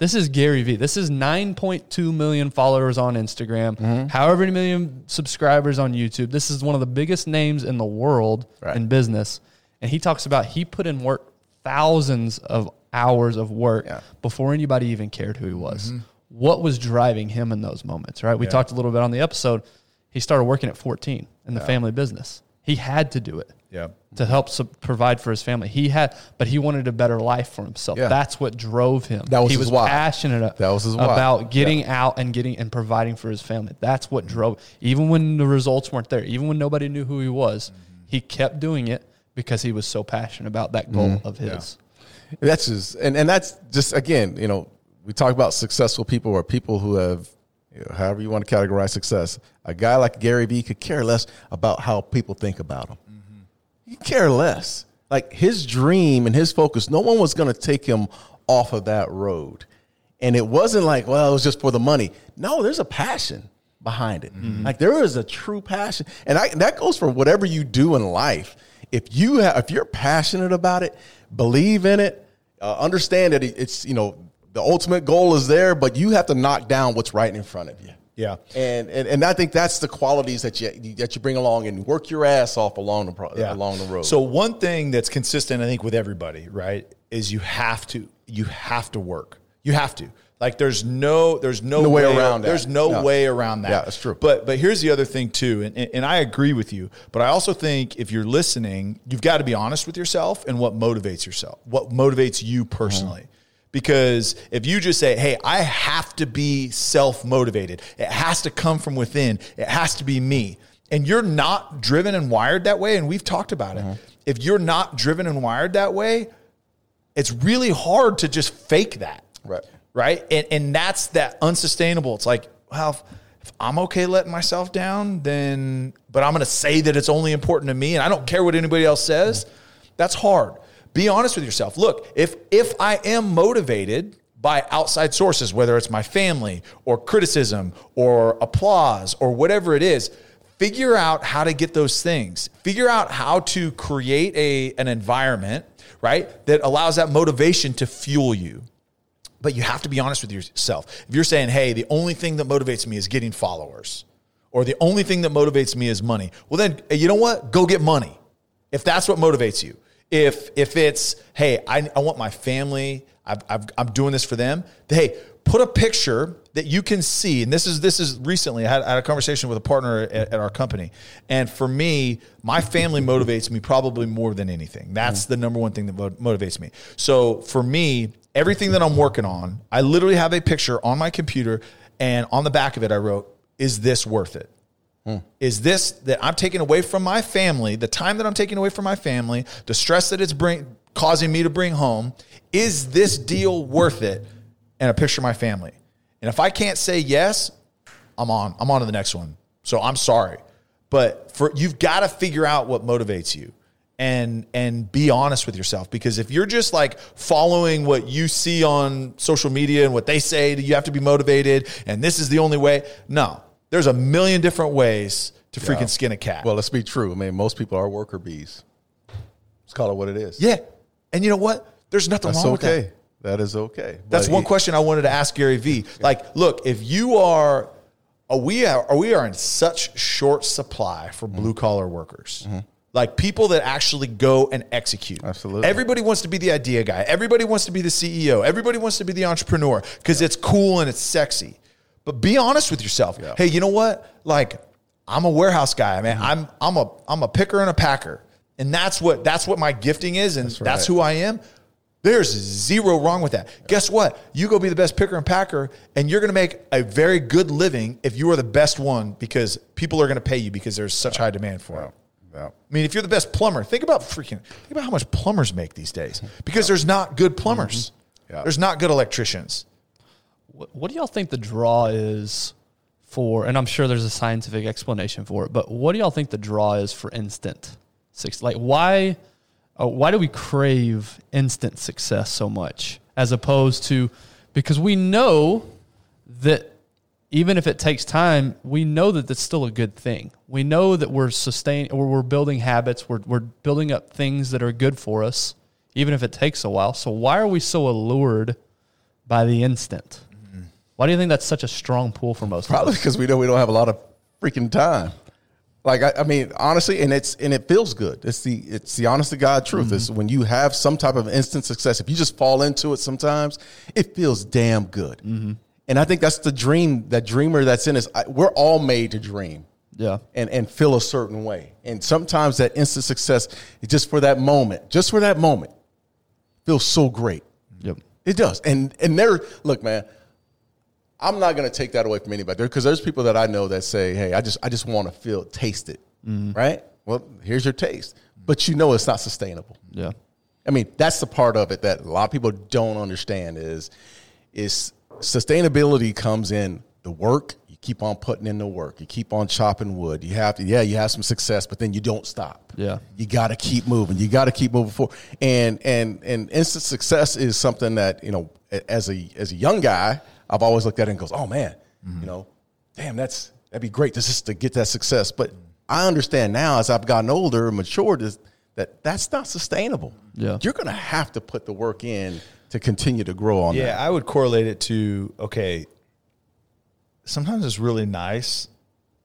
This is Gary Vee. This is 9.2 million followers on Instagram, Mm-hmm. however many million subscribers on YouTube. This is one of the biggest names in the world Right. in business. And he talks about he put in work thousands of hours of work Yeah. before anybody even cared who he was. What was driving him in those moments, right? We Yeah. talked a little bit on the episode. He started working at 14 in the family business. He had to do it Yeah. To help provide for his family. He had, but he wanted a better life for himself. Yeah. That's what drove him. That was he his was why. passionate That was his why. about getting out and getting and providing for his family. That's what drove. Even when the results weren't there, even when nobody knew who he was, he kept doing it because he was so passionate about that goal Mm-hmm. of his. That's just, and, and that's just, again, you know, we talk about successful people or people who have, you know, however you want to categorize success. A guy like Gary Vee could care less about how people think about him. He care less. Like his dream and his focus, no one was going to take him off of that road. And it wasn't like, well, it was just for the money. No, there's a passion behind it. Like there is a true passion, and I, that goes for whatever you do in life. If you have, if you're passionate about it, believe in it, uh, understand that it's you know the ultimate goal is there, but you have to knock down what's right in front of you. Yeah. And, and and I think that's the qualities that you that you bring along and work your ass off along the pro, yeah. along the road. So one thing that's consistent, I think, with everybody, right, is you have to you have to work. You have to. Like there's no there's no, No way around that. There's no No. way around that. Yeah, that's true. But but here's the other thing too, and, and I agree with you. But I also think if you're listening, you've got to be honest with yourself and what motivates yourself, what motivates you personally. Mm-hmm. Because if you just say, hey, I have to be self motivated, it has to come from within, it has to be me, and you're not driven and wired that way, and we've talked about it. Uh-huh. If you're not driven and wired that way, it's really hard to just fake that. Right. Right. And, and that's that unsustainable. It's like, well, if, if I'm okay letting myself down, then, but I'm going to say that it's only important to me and I don't care what anybody else says. That's hard. Be honest with yourself. Look, if, if I am motivated by outside sources, whether it's my family or criticism or applause or whatever it is, figure out how to get those things. Figure out how to create a, an environment, right, that allows that motivation to fuel you. But you have to be honest with yourself. If you're saying, hey, the only thing that motivates me is getting followers, or the only thing that motivates me is money, well, then you know what? Go get money. If that's what motivates you. If if it's, hey, I, I want my family, I've, I've, I'm doing this for them, hey, put a picture that you can see. And this is this is recently, I had, I had a conversation with a partner at, at our company. And for me, my family motivates me probably more than anything. That's the number one thing that motivates me. So for me, everything that I'm working on, I literally have a picture on my computer, and on the back of it, I wrote, "Is this worth it? Is this that I'm taking away from my family, the time that I'm taking away from my family, the stress that it's bring causing me to bring home? Is this deal worth it?" And a picture of my family. And if I can't say yes, I'm on. I'm on to the next one. So I'm sorry, but for you've got to figure out what motivates you and and be honest with yourself because if you're just like following what you see on social media and what they say you have to be motivated and this is the only way no there's a million different ways to freaking skin a cat well, let's be true. I mean, most people are worker bees. Let's call it what it is. yeah And you know what? There's nothing That's wrong with that. okay. That is okay. That's one he- question I wanted to ask Gary Vee. Like, look, if you are, are we are, are we are in such short supply for mm-hmm. blue collar workers. Mm-hmm. Like people that actually go and execute. Absolutely. Everybody wants to be the idea guy. Everybody wants to be the CEO. Everybody wants to be the entrepreneur because it's cool and it's sexy. But be honest with yourself. Hey, you know what? Like, I'm a warehouse guy, man. Mm-hmm. I'm I'm a I'm a picker and a packer. And that's what that's what my gifting is, and that's, right. who I am. There's zero wrong with that. Guess what? You go be the best picker and packer, and you're going to make a very good living if you are the best one because people are going to pay you because there's such high demand for it. Yeah. I mean, if you're the best plumber, think about freaking think about how much plumbers make these days because there's not good plumbers. Mm-hmm. Yeah. There's not good electricians. What, do y'all think the draw is for? And I'm sure there's a scientific explanation for it, but what do y'all think the draw is for instant six? Like why? Uh, why do we crave instant success so much as opposed to because we know that even if it takes time, we know that that's still a good thing. We know that we're sustaining or we're building habits, we're, we're building up things that are good for us, even if it takes a while. So why are we so allured by the instant? Why do you think that's such a strong pull for most Probably because we know we don't have a lot of freaking time. Like I, I mean, honestly, and it's and it feels good. It's the it's the honest to God truth. Mm-hmm. Is when you have some type of instant success. If you just fall into it, sometimes it feels damn good. Mm-hmm. And I think that's the dream. That dreamer that's in us. We're all made to dream. Yeah. and and feel a certain way. And sometimes that instant success just for that moment, just for that moment, feels so great. Yep. It does. And and there, look, man, I'm not gonna take that away from anybody. Because there's people that I know that say, "Hey, I just I just want to feel taste it." Mm-hmm. Right? Well, here's your taste, but you know it's not sustainable. Yeah. I mean, that's the part of it that a lot of people don't understand is is sustainability comes in the work. You keep on putting in the work. You keep on chopping wood. You have to, yeah, you have some success, but then you don't stop. Yeah. You got to keep moving. You got to keep moving forward. And and and instant success is something that you know, as a as a young guy, I've always looked at it and goes, oh man, you know, damn, that's that'd be great just just to get that success. But I understand now as I've gotten older and matured is that that's not sustainable. Yeah. You're going to have to put the work in to continue to grow on Yeah, that. I would correlate it to okay. Sometimes it's really nice,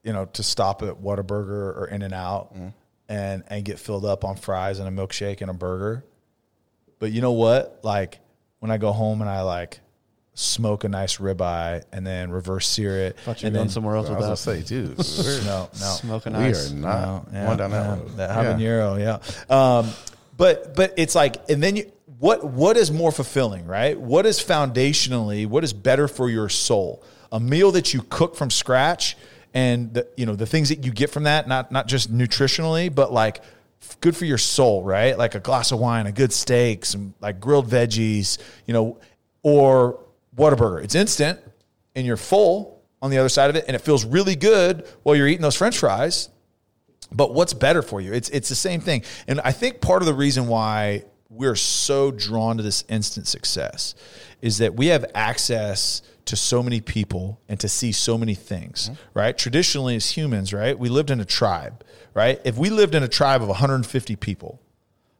you know, to stop at Whataburger or In and Out mm-hmm. and and get filled up on fries and a milkshake and a burger. But you know what? Like when I go home and I like smoke a nice ribeye and then reverse sear it, Thought you were and going then somewhere else I with was that. gonna say, dude, we're- no, no, Smoking we ice. are not no, yeah, going down that yeah, road. That Yeah. habanero, yeah. Um, but but it's like, and then you, what what is more fulfilling, right? What is foundationally, what is better for your soul? A meal that you cook from scratch, and the you know the things that you get from that, not not just nutritionally, but like good for your soul, right? Like a glass of wine, a good steak, some like grilled veggies, you know, or Whataburger. It's instant, and you're full on the other side of it, and it feels really good while you're eating those French fries. But what's better for you? It's it's the same thing. And i think part of the reason why we're so drawn to this instant success is that we have access to so many people and to see so many things mm-hmm. right? Traditionally as humans right we lived in a tribe right? If we lived in a tribe of 150 people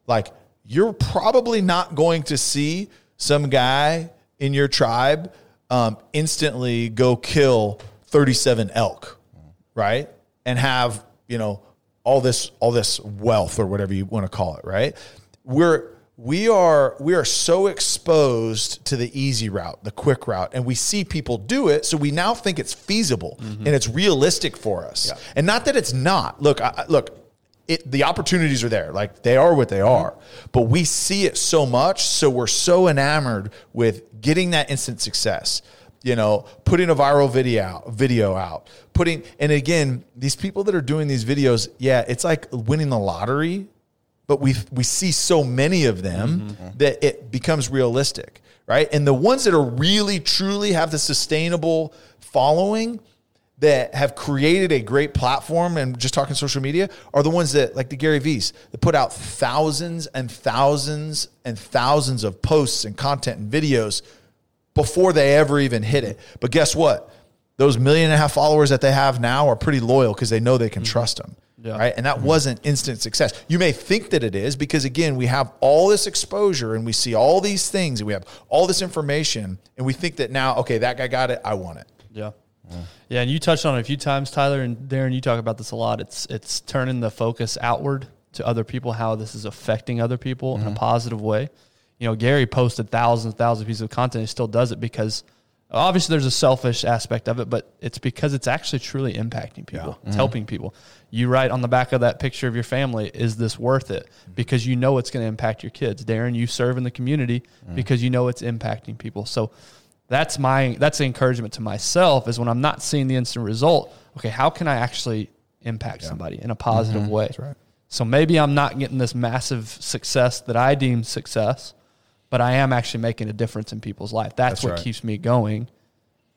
like you're probably not going to see some guy in your tribe um, instantly go kill 37 elk right? And have you know all this all this wealth or whatever you want to call it right? We're we are we are so exposed to the easy route the quick route and we see people do it so we now think it's feasible and it's realistic for us. And not that it's not. Look I- look it, the opportunities are there. Like they are what they mm-hmm. are. But we see it so much so we're so enamored with getting that instant success. You know putting a viral video out, video out. Putting and again these people that are doing these videos yeah it's like winning the lottery but we we see so many of them mm-hmm. Mm-hmm. that it becomes realistic right? And the ones that are really truly have the sustainable following that have created a great platform and just talking social media are the ones that like the Gary V's that put out thousands and thousands and thousands of posts and content and videos before they ever even hit it. But guess what? Those million and a half followers that they have now are pretty loyal because they know they can mm-hmm. trust them. Yeah. right? And that mm-hmm. wasn't instant success. You may think that it is because again, we have all this exposure and we see all these things and we have all this information and we think that now, okay, that guy got it, I want it. Yeah. Yeah, and you touched on it a few times, Tyler and Darren. You talk about this a lot. It's it's turning the focus outward to other people, how this is affecting other people in a mm-hmm. positive way. You know, Gary posted thousands, thousands of pieces of content. He still does it because obviously there's a selfish aspect of it, but it's because it's actually truly impacting people. It's mm-hmm. helping people. You write on the back of that picture of your family, is this worth it? Mm-hmm. Because you know it's going to impact your kids. Darren, you serve in the community mm. because you know it's impacting people. So that's my that's the encouragement to myself is when I'm not seeing the instant result. Okay, how can I actually impact somebody in a positive mm-hmm. way? right. So maybe I'm not getting this massive success that I deem success, but I am actually making a difference in people's life. That's, That's what right. keeps me going,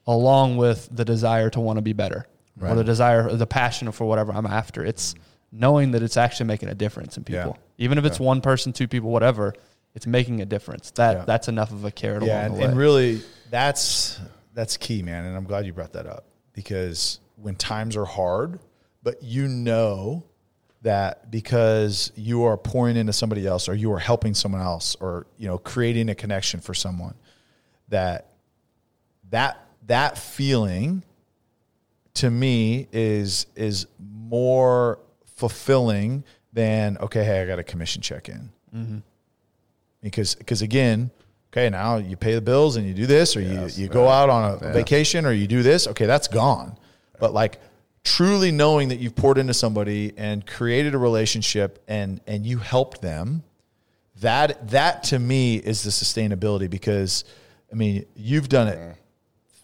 along with the desire to want to be better or the desire, the passion for whatever I'm after. It's mm-hmm. knowing that it's actually making a difference in people, Yeah. even if it's one person, two people, whatever. It's making a difference. That Yeah. that's enough of a carrot Yeah, along and, the way. and really that's that's key, man. And I'm glad you brought that up because when times are hard, but you know that because you are pouring into somebody else or you are helping someone else or you know creating a connection for someone that that that feeling to me is is more fulfilling than okay hey i got a commission check in mm-hmm. because because again okay now you pay the bills and you do this or Yes, you, you go out on a Yeah. vacation or you do this okay that's gone but like truly knowing that you've poured into somebody and created a relationship and and you helped them that that to me is the sustainability because i mean you've done it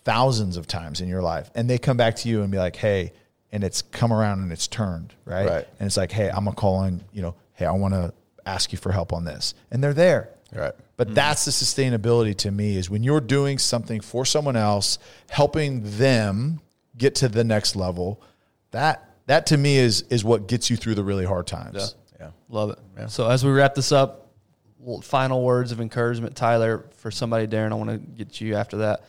thousands of times in your life and they come back to you and be like hey and it's come around and it's turned right, Right. and it's like hey i'm gonna call on you know hey i want to ask you for help on this and they're there Right. But mm-hmm. that's the sustainability to me is when you're doing something for someone else helping them get to the next level that that to me is is what gets you through the really hard times Yeah. Love it. So as we wrap this up, final words of encouragement, Tyler, for somebody, Darren. I want to get you after that.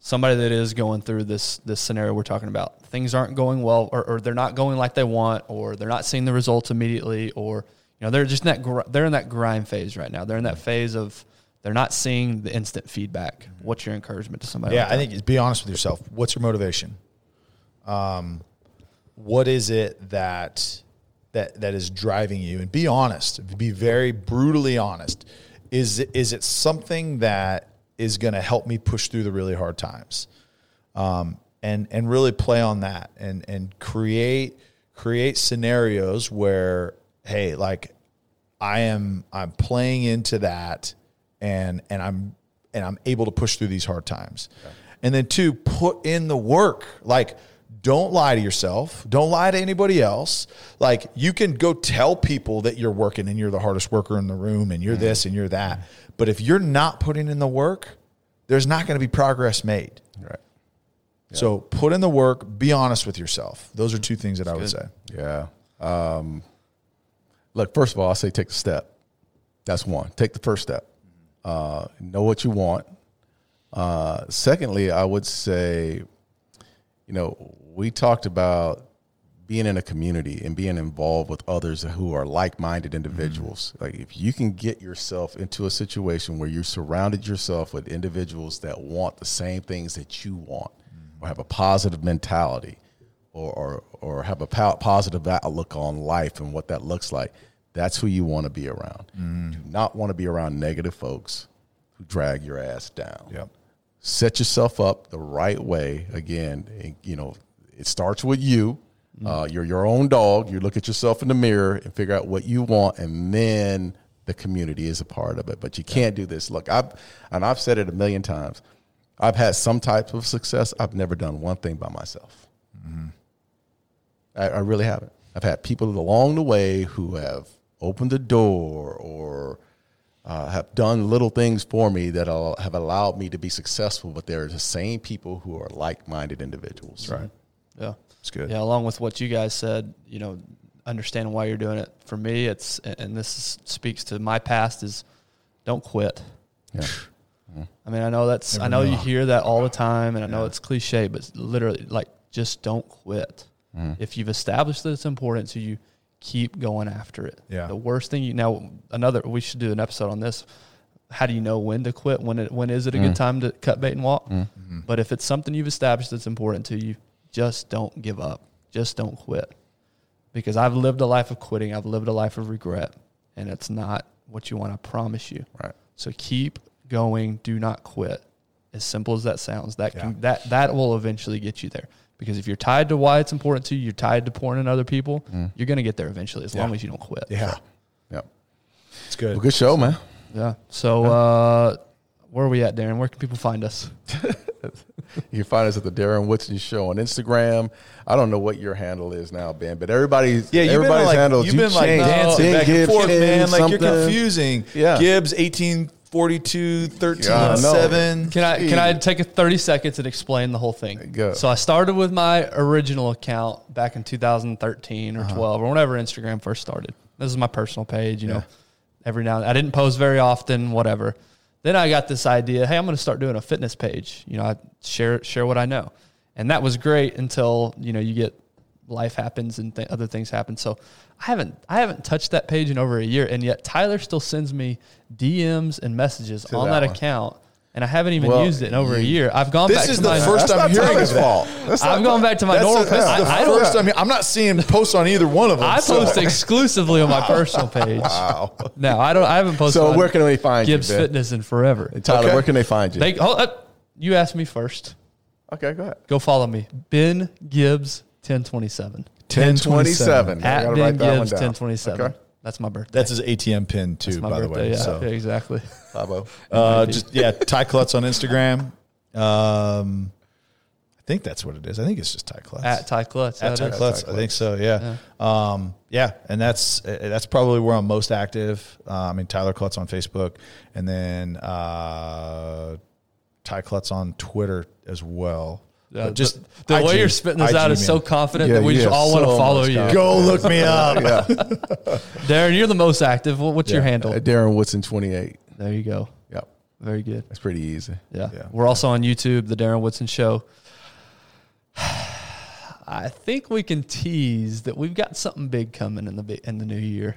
Somebody that is going through this this scenario we're talking about. Things aren't going well, or, or they're not going like they want, or they're not seeing the results immediately, or you know they're just in that gr- they're in that grind phase right now. They're in that phase of they're not seeing the instant feedback. What's your encouragement to somebody? Yeah, like I think it's be honest with yourself. What's your motivation? Um, what is it that that that is driving you? And be honest. Be very brutally honest. Is it, is it something that is going to help me push through the really hard times? Um, and and really play on that and and create create scenarios where hey, like I am I'm playing into that and and I'm and I'm able to push through these hard times. And then two, put in the work. Like don't lie to yourself. Don't lie to anybody else. Like you can go tell people that you're working and you're the hardest worker in the room and you're this and you're that. But if you're not putting in the work, there's not going to be progress made. Right. So put in the work, be honest with yourself. Those are two things that I would good. say. Yeah. Um, look, first of all, I say take the step. That's one. Take the first step. Uh, know what you want. Uh, secondly, I would say, you know, we talked about being in a community and being involved with others who are like-minded individuals. Like if you can get yourself into a situation where you surrounded yourself with individuals that want the same things that you want, or have a positive mentality, or or, or have a po- positive outlook on life and what that looks like. That's who you want to be around. Mm. Do not want to be around negative folks who drag your ass down Yep. set yourself up the right way. Again, and, you know, it starts with you. Mm. Uh, you're your own dog. You look at yourself in the mirror and figure out what you want, and then the community is a part of it. But you can't do this. Look, I've and I've said it a million times. I've had some type of success. I've never done one thing by myself. Mm-hmm. I, I really haven't. I've had people along the way who have opened the door or uh, have done little things for me that have allowed me to be successful, but they're the same people who are like-minded individuals. Right. Yeah. It's good. Yeah, along with what you guys said, you know, understanding why you're doing it. For me, it's and this speaks to my past is don't quit. Yeah. I mean, I know that's I Never know you hear that all the time, and I know it's cliche, but literally like just don't quit. Mm-hmm. If you've established that it's important to you, keep going after it. Yeah. The worst thing you now another we should do an episode on this. How do you know when to quit? When it when is it a good mm. time to cut bait and walk? Mm-hmm. Mm-hmm. But if it's something you've established that's important to you, just don't give up. Just don't quit. Because I've lived a life of quitting. I've lived a life of regret, and it's not what you want. I promise you. Right. So keep going. Do not quit. As simple as that sounds, that Yeah. can, that that will eventually get you there. Because if you're tied to why it's important to you, you're tied to pouring in other people. You're going to get there eventually, as long as you don't quit. Yeah, yeah, it's good. Well, good show, man. Yeah. So uh, where are we at, Darren? Where can people find us? You can find us at the Darren Woodson Show on Instagram. I don't know what your handle is now, Ben, but everybody's Yeah, you've been everybody's like handles. you've you been like dancing Ben back and forth, Ken man. Like you're confusing. Yeah. Gibbs eighteen forty two thirteen Yeah, I seven. Can I can I take a thirty seconds and explain the whole thing? Go. So I started with my original account back in 2013 or uh-huh. 12 or whenever Instagram first started. This is my personal page, you know. Every now and I didn't post very often, whatever. Then I got this idea, hey, I'm going to start doing a fitness page. You know, I share share what I know, and that was great until you know you get life happens and th- other things happen. So I haven't I haven't touched that page in over a year, and yet Tyler still sends me DMs and messages To on that that, account, and I haven't even Well, used it in over a year. I've gone This back is to the my first time hearing Tyler's of that. fault. That's I've not- gone back to my That's, normal. the, that's I, the I, first I mean, I'm not seeing posts on either one of them. I so- post exclusively on my personal page. Wow. No, I don't. I haven't posted. So on where can they find Gibbs you, Ben? Fitness in forever? And Tyler, Okay. where can they find you? They, oh, uh, you asked me first. okay, go ahead. Go follow me, Ben Gibbs, ten twenty seven. 1027. I At gotta Ben write that one Gibbs, down. ten twenty seven. Okay. That's my birthday. That's his ATM pin too, That's my by the birthday. way. yeah, So, yeah, exactly. Pablo. uh, just yeah, Ty Klutz on Instagram. Um, I think that's what it is. I think it's just Ty Klutz. At Ty Klutz. At yeah, Ty it is. Klutz. I think so. Yeah. Um, yeah. And that's, uh, that's probably where I'm most active. Uh, I mean, Tyler Klutz on Facebook and then, uh, Ty Klutz on Twitter as well. Yeah, But just the, the way you're spitting this IG, out is man. so confident Yeah, that we you just have all want to follow you. confidence. Go look me up. yeah. Darren, you're the most active. What- What's your handle? Uh, Darren Woodson 28. There you go. Yep. Very good. That's pretty easy. Yeah. Yeah. We're also on YouTube, The Darren Woodson Show. I think we can tease that we've got something big coming in the in the new year.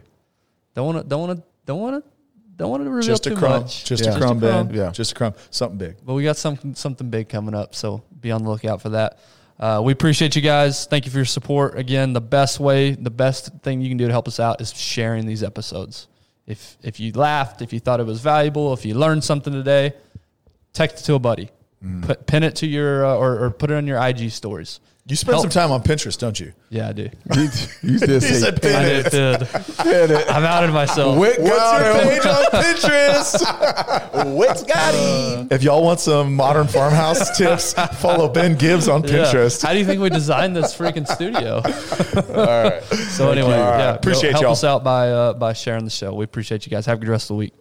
Don't want to don't want to don't want to don't want to reveal Just a too crumb. much. Just Yeah. a crumb, Ben. Yeah. Just a crumb. Something big. But we got something something big coming up, so be on the lookout for that. Uh, we appreciate you guys. Thank you for your support. Again, the best way, the best thing you can do to help us out is sharing these episodes. If if you laughed, if you thought it was valuable, if you learned something today, text it to a buddy, put, pin it to your uh, or, or put it on your IG stories. You spend Help. some time on Pinterest, don't you? Yeah, I do. You, you just He say said pin I pin it. did. did. Pin it. I'm outed myself. Wick What's got your page on Pinterest? Wick's got him. if y'all want some modern farmhouse tips, follow Ben Gibbs on Yeah. Pinterest. How do you think we designed this freaking studio? All right. So anyway, All right. yeah, Appreciate help y'all. Help us out by uh, by sharing the show. We appreciate you guys. Have a good rest of the week.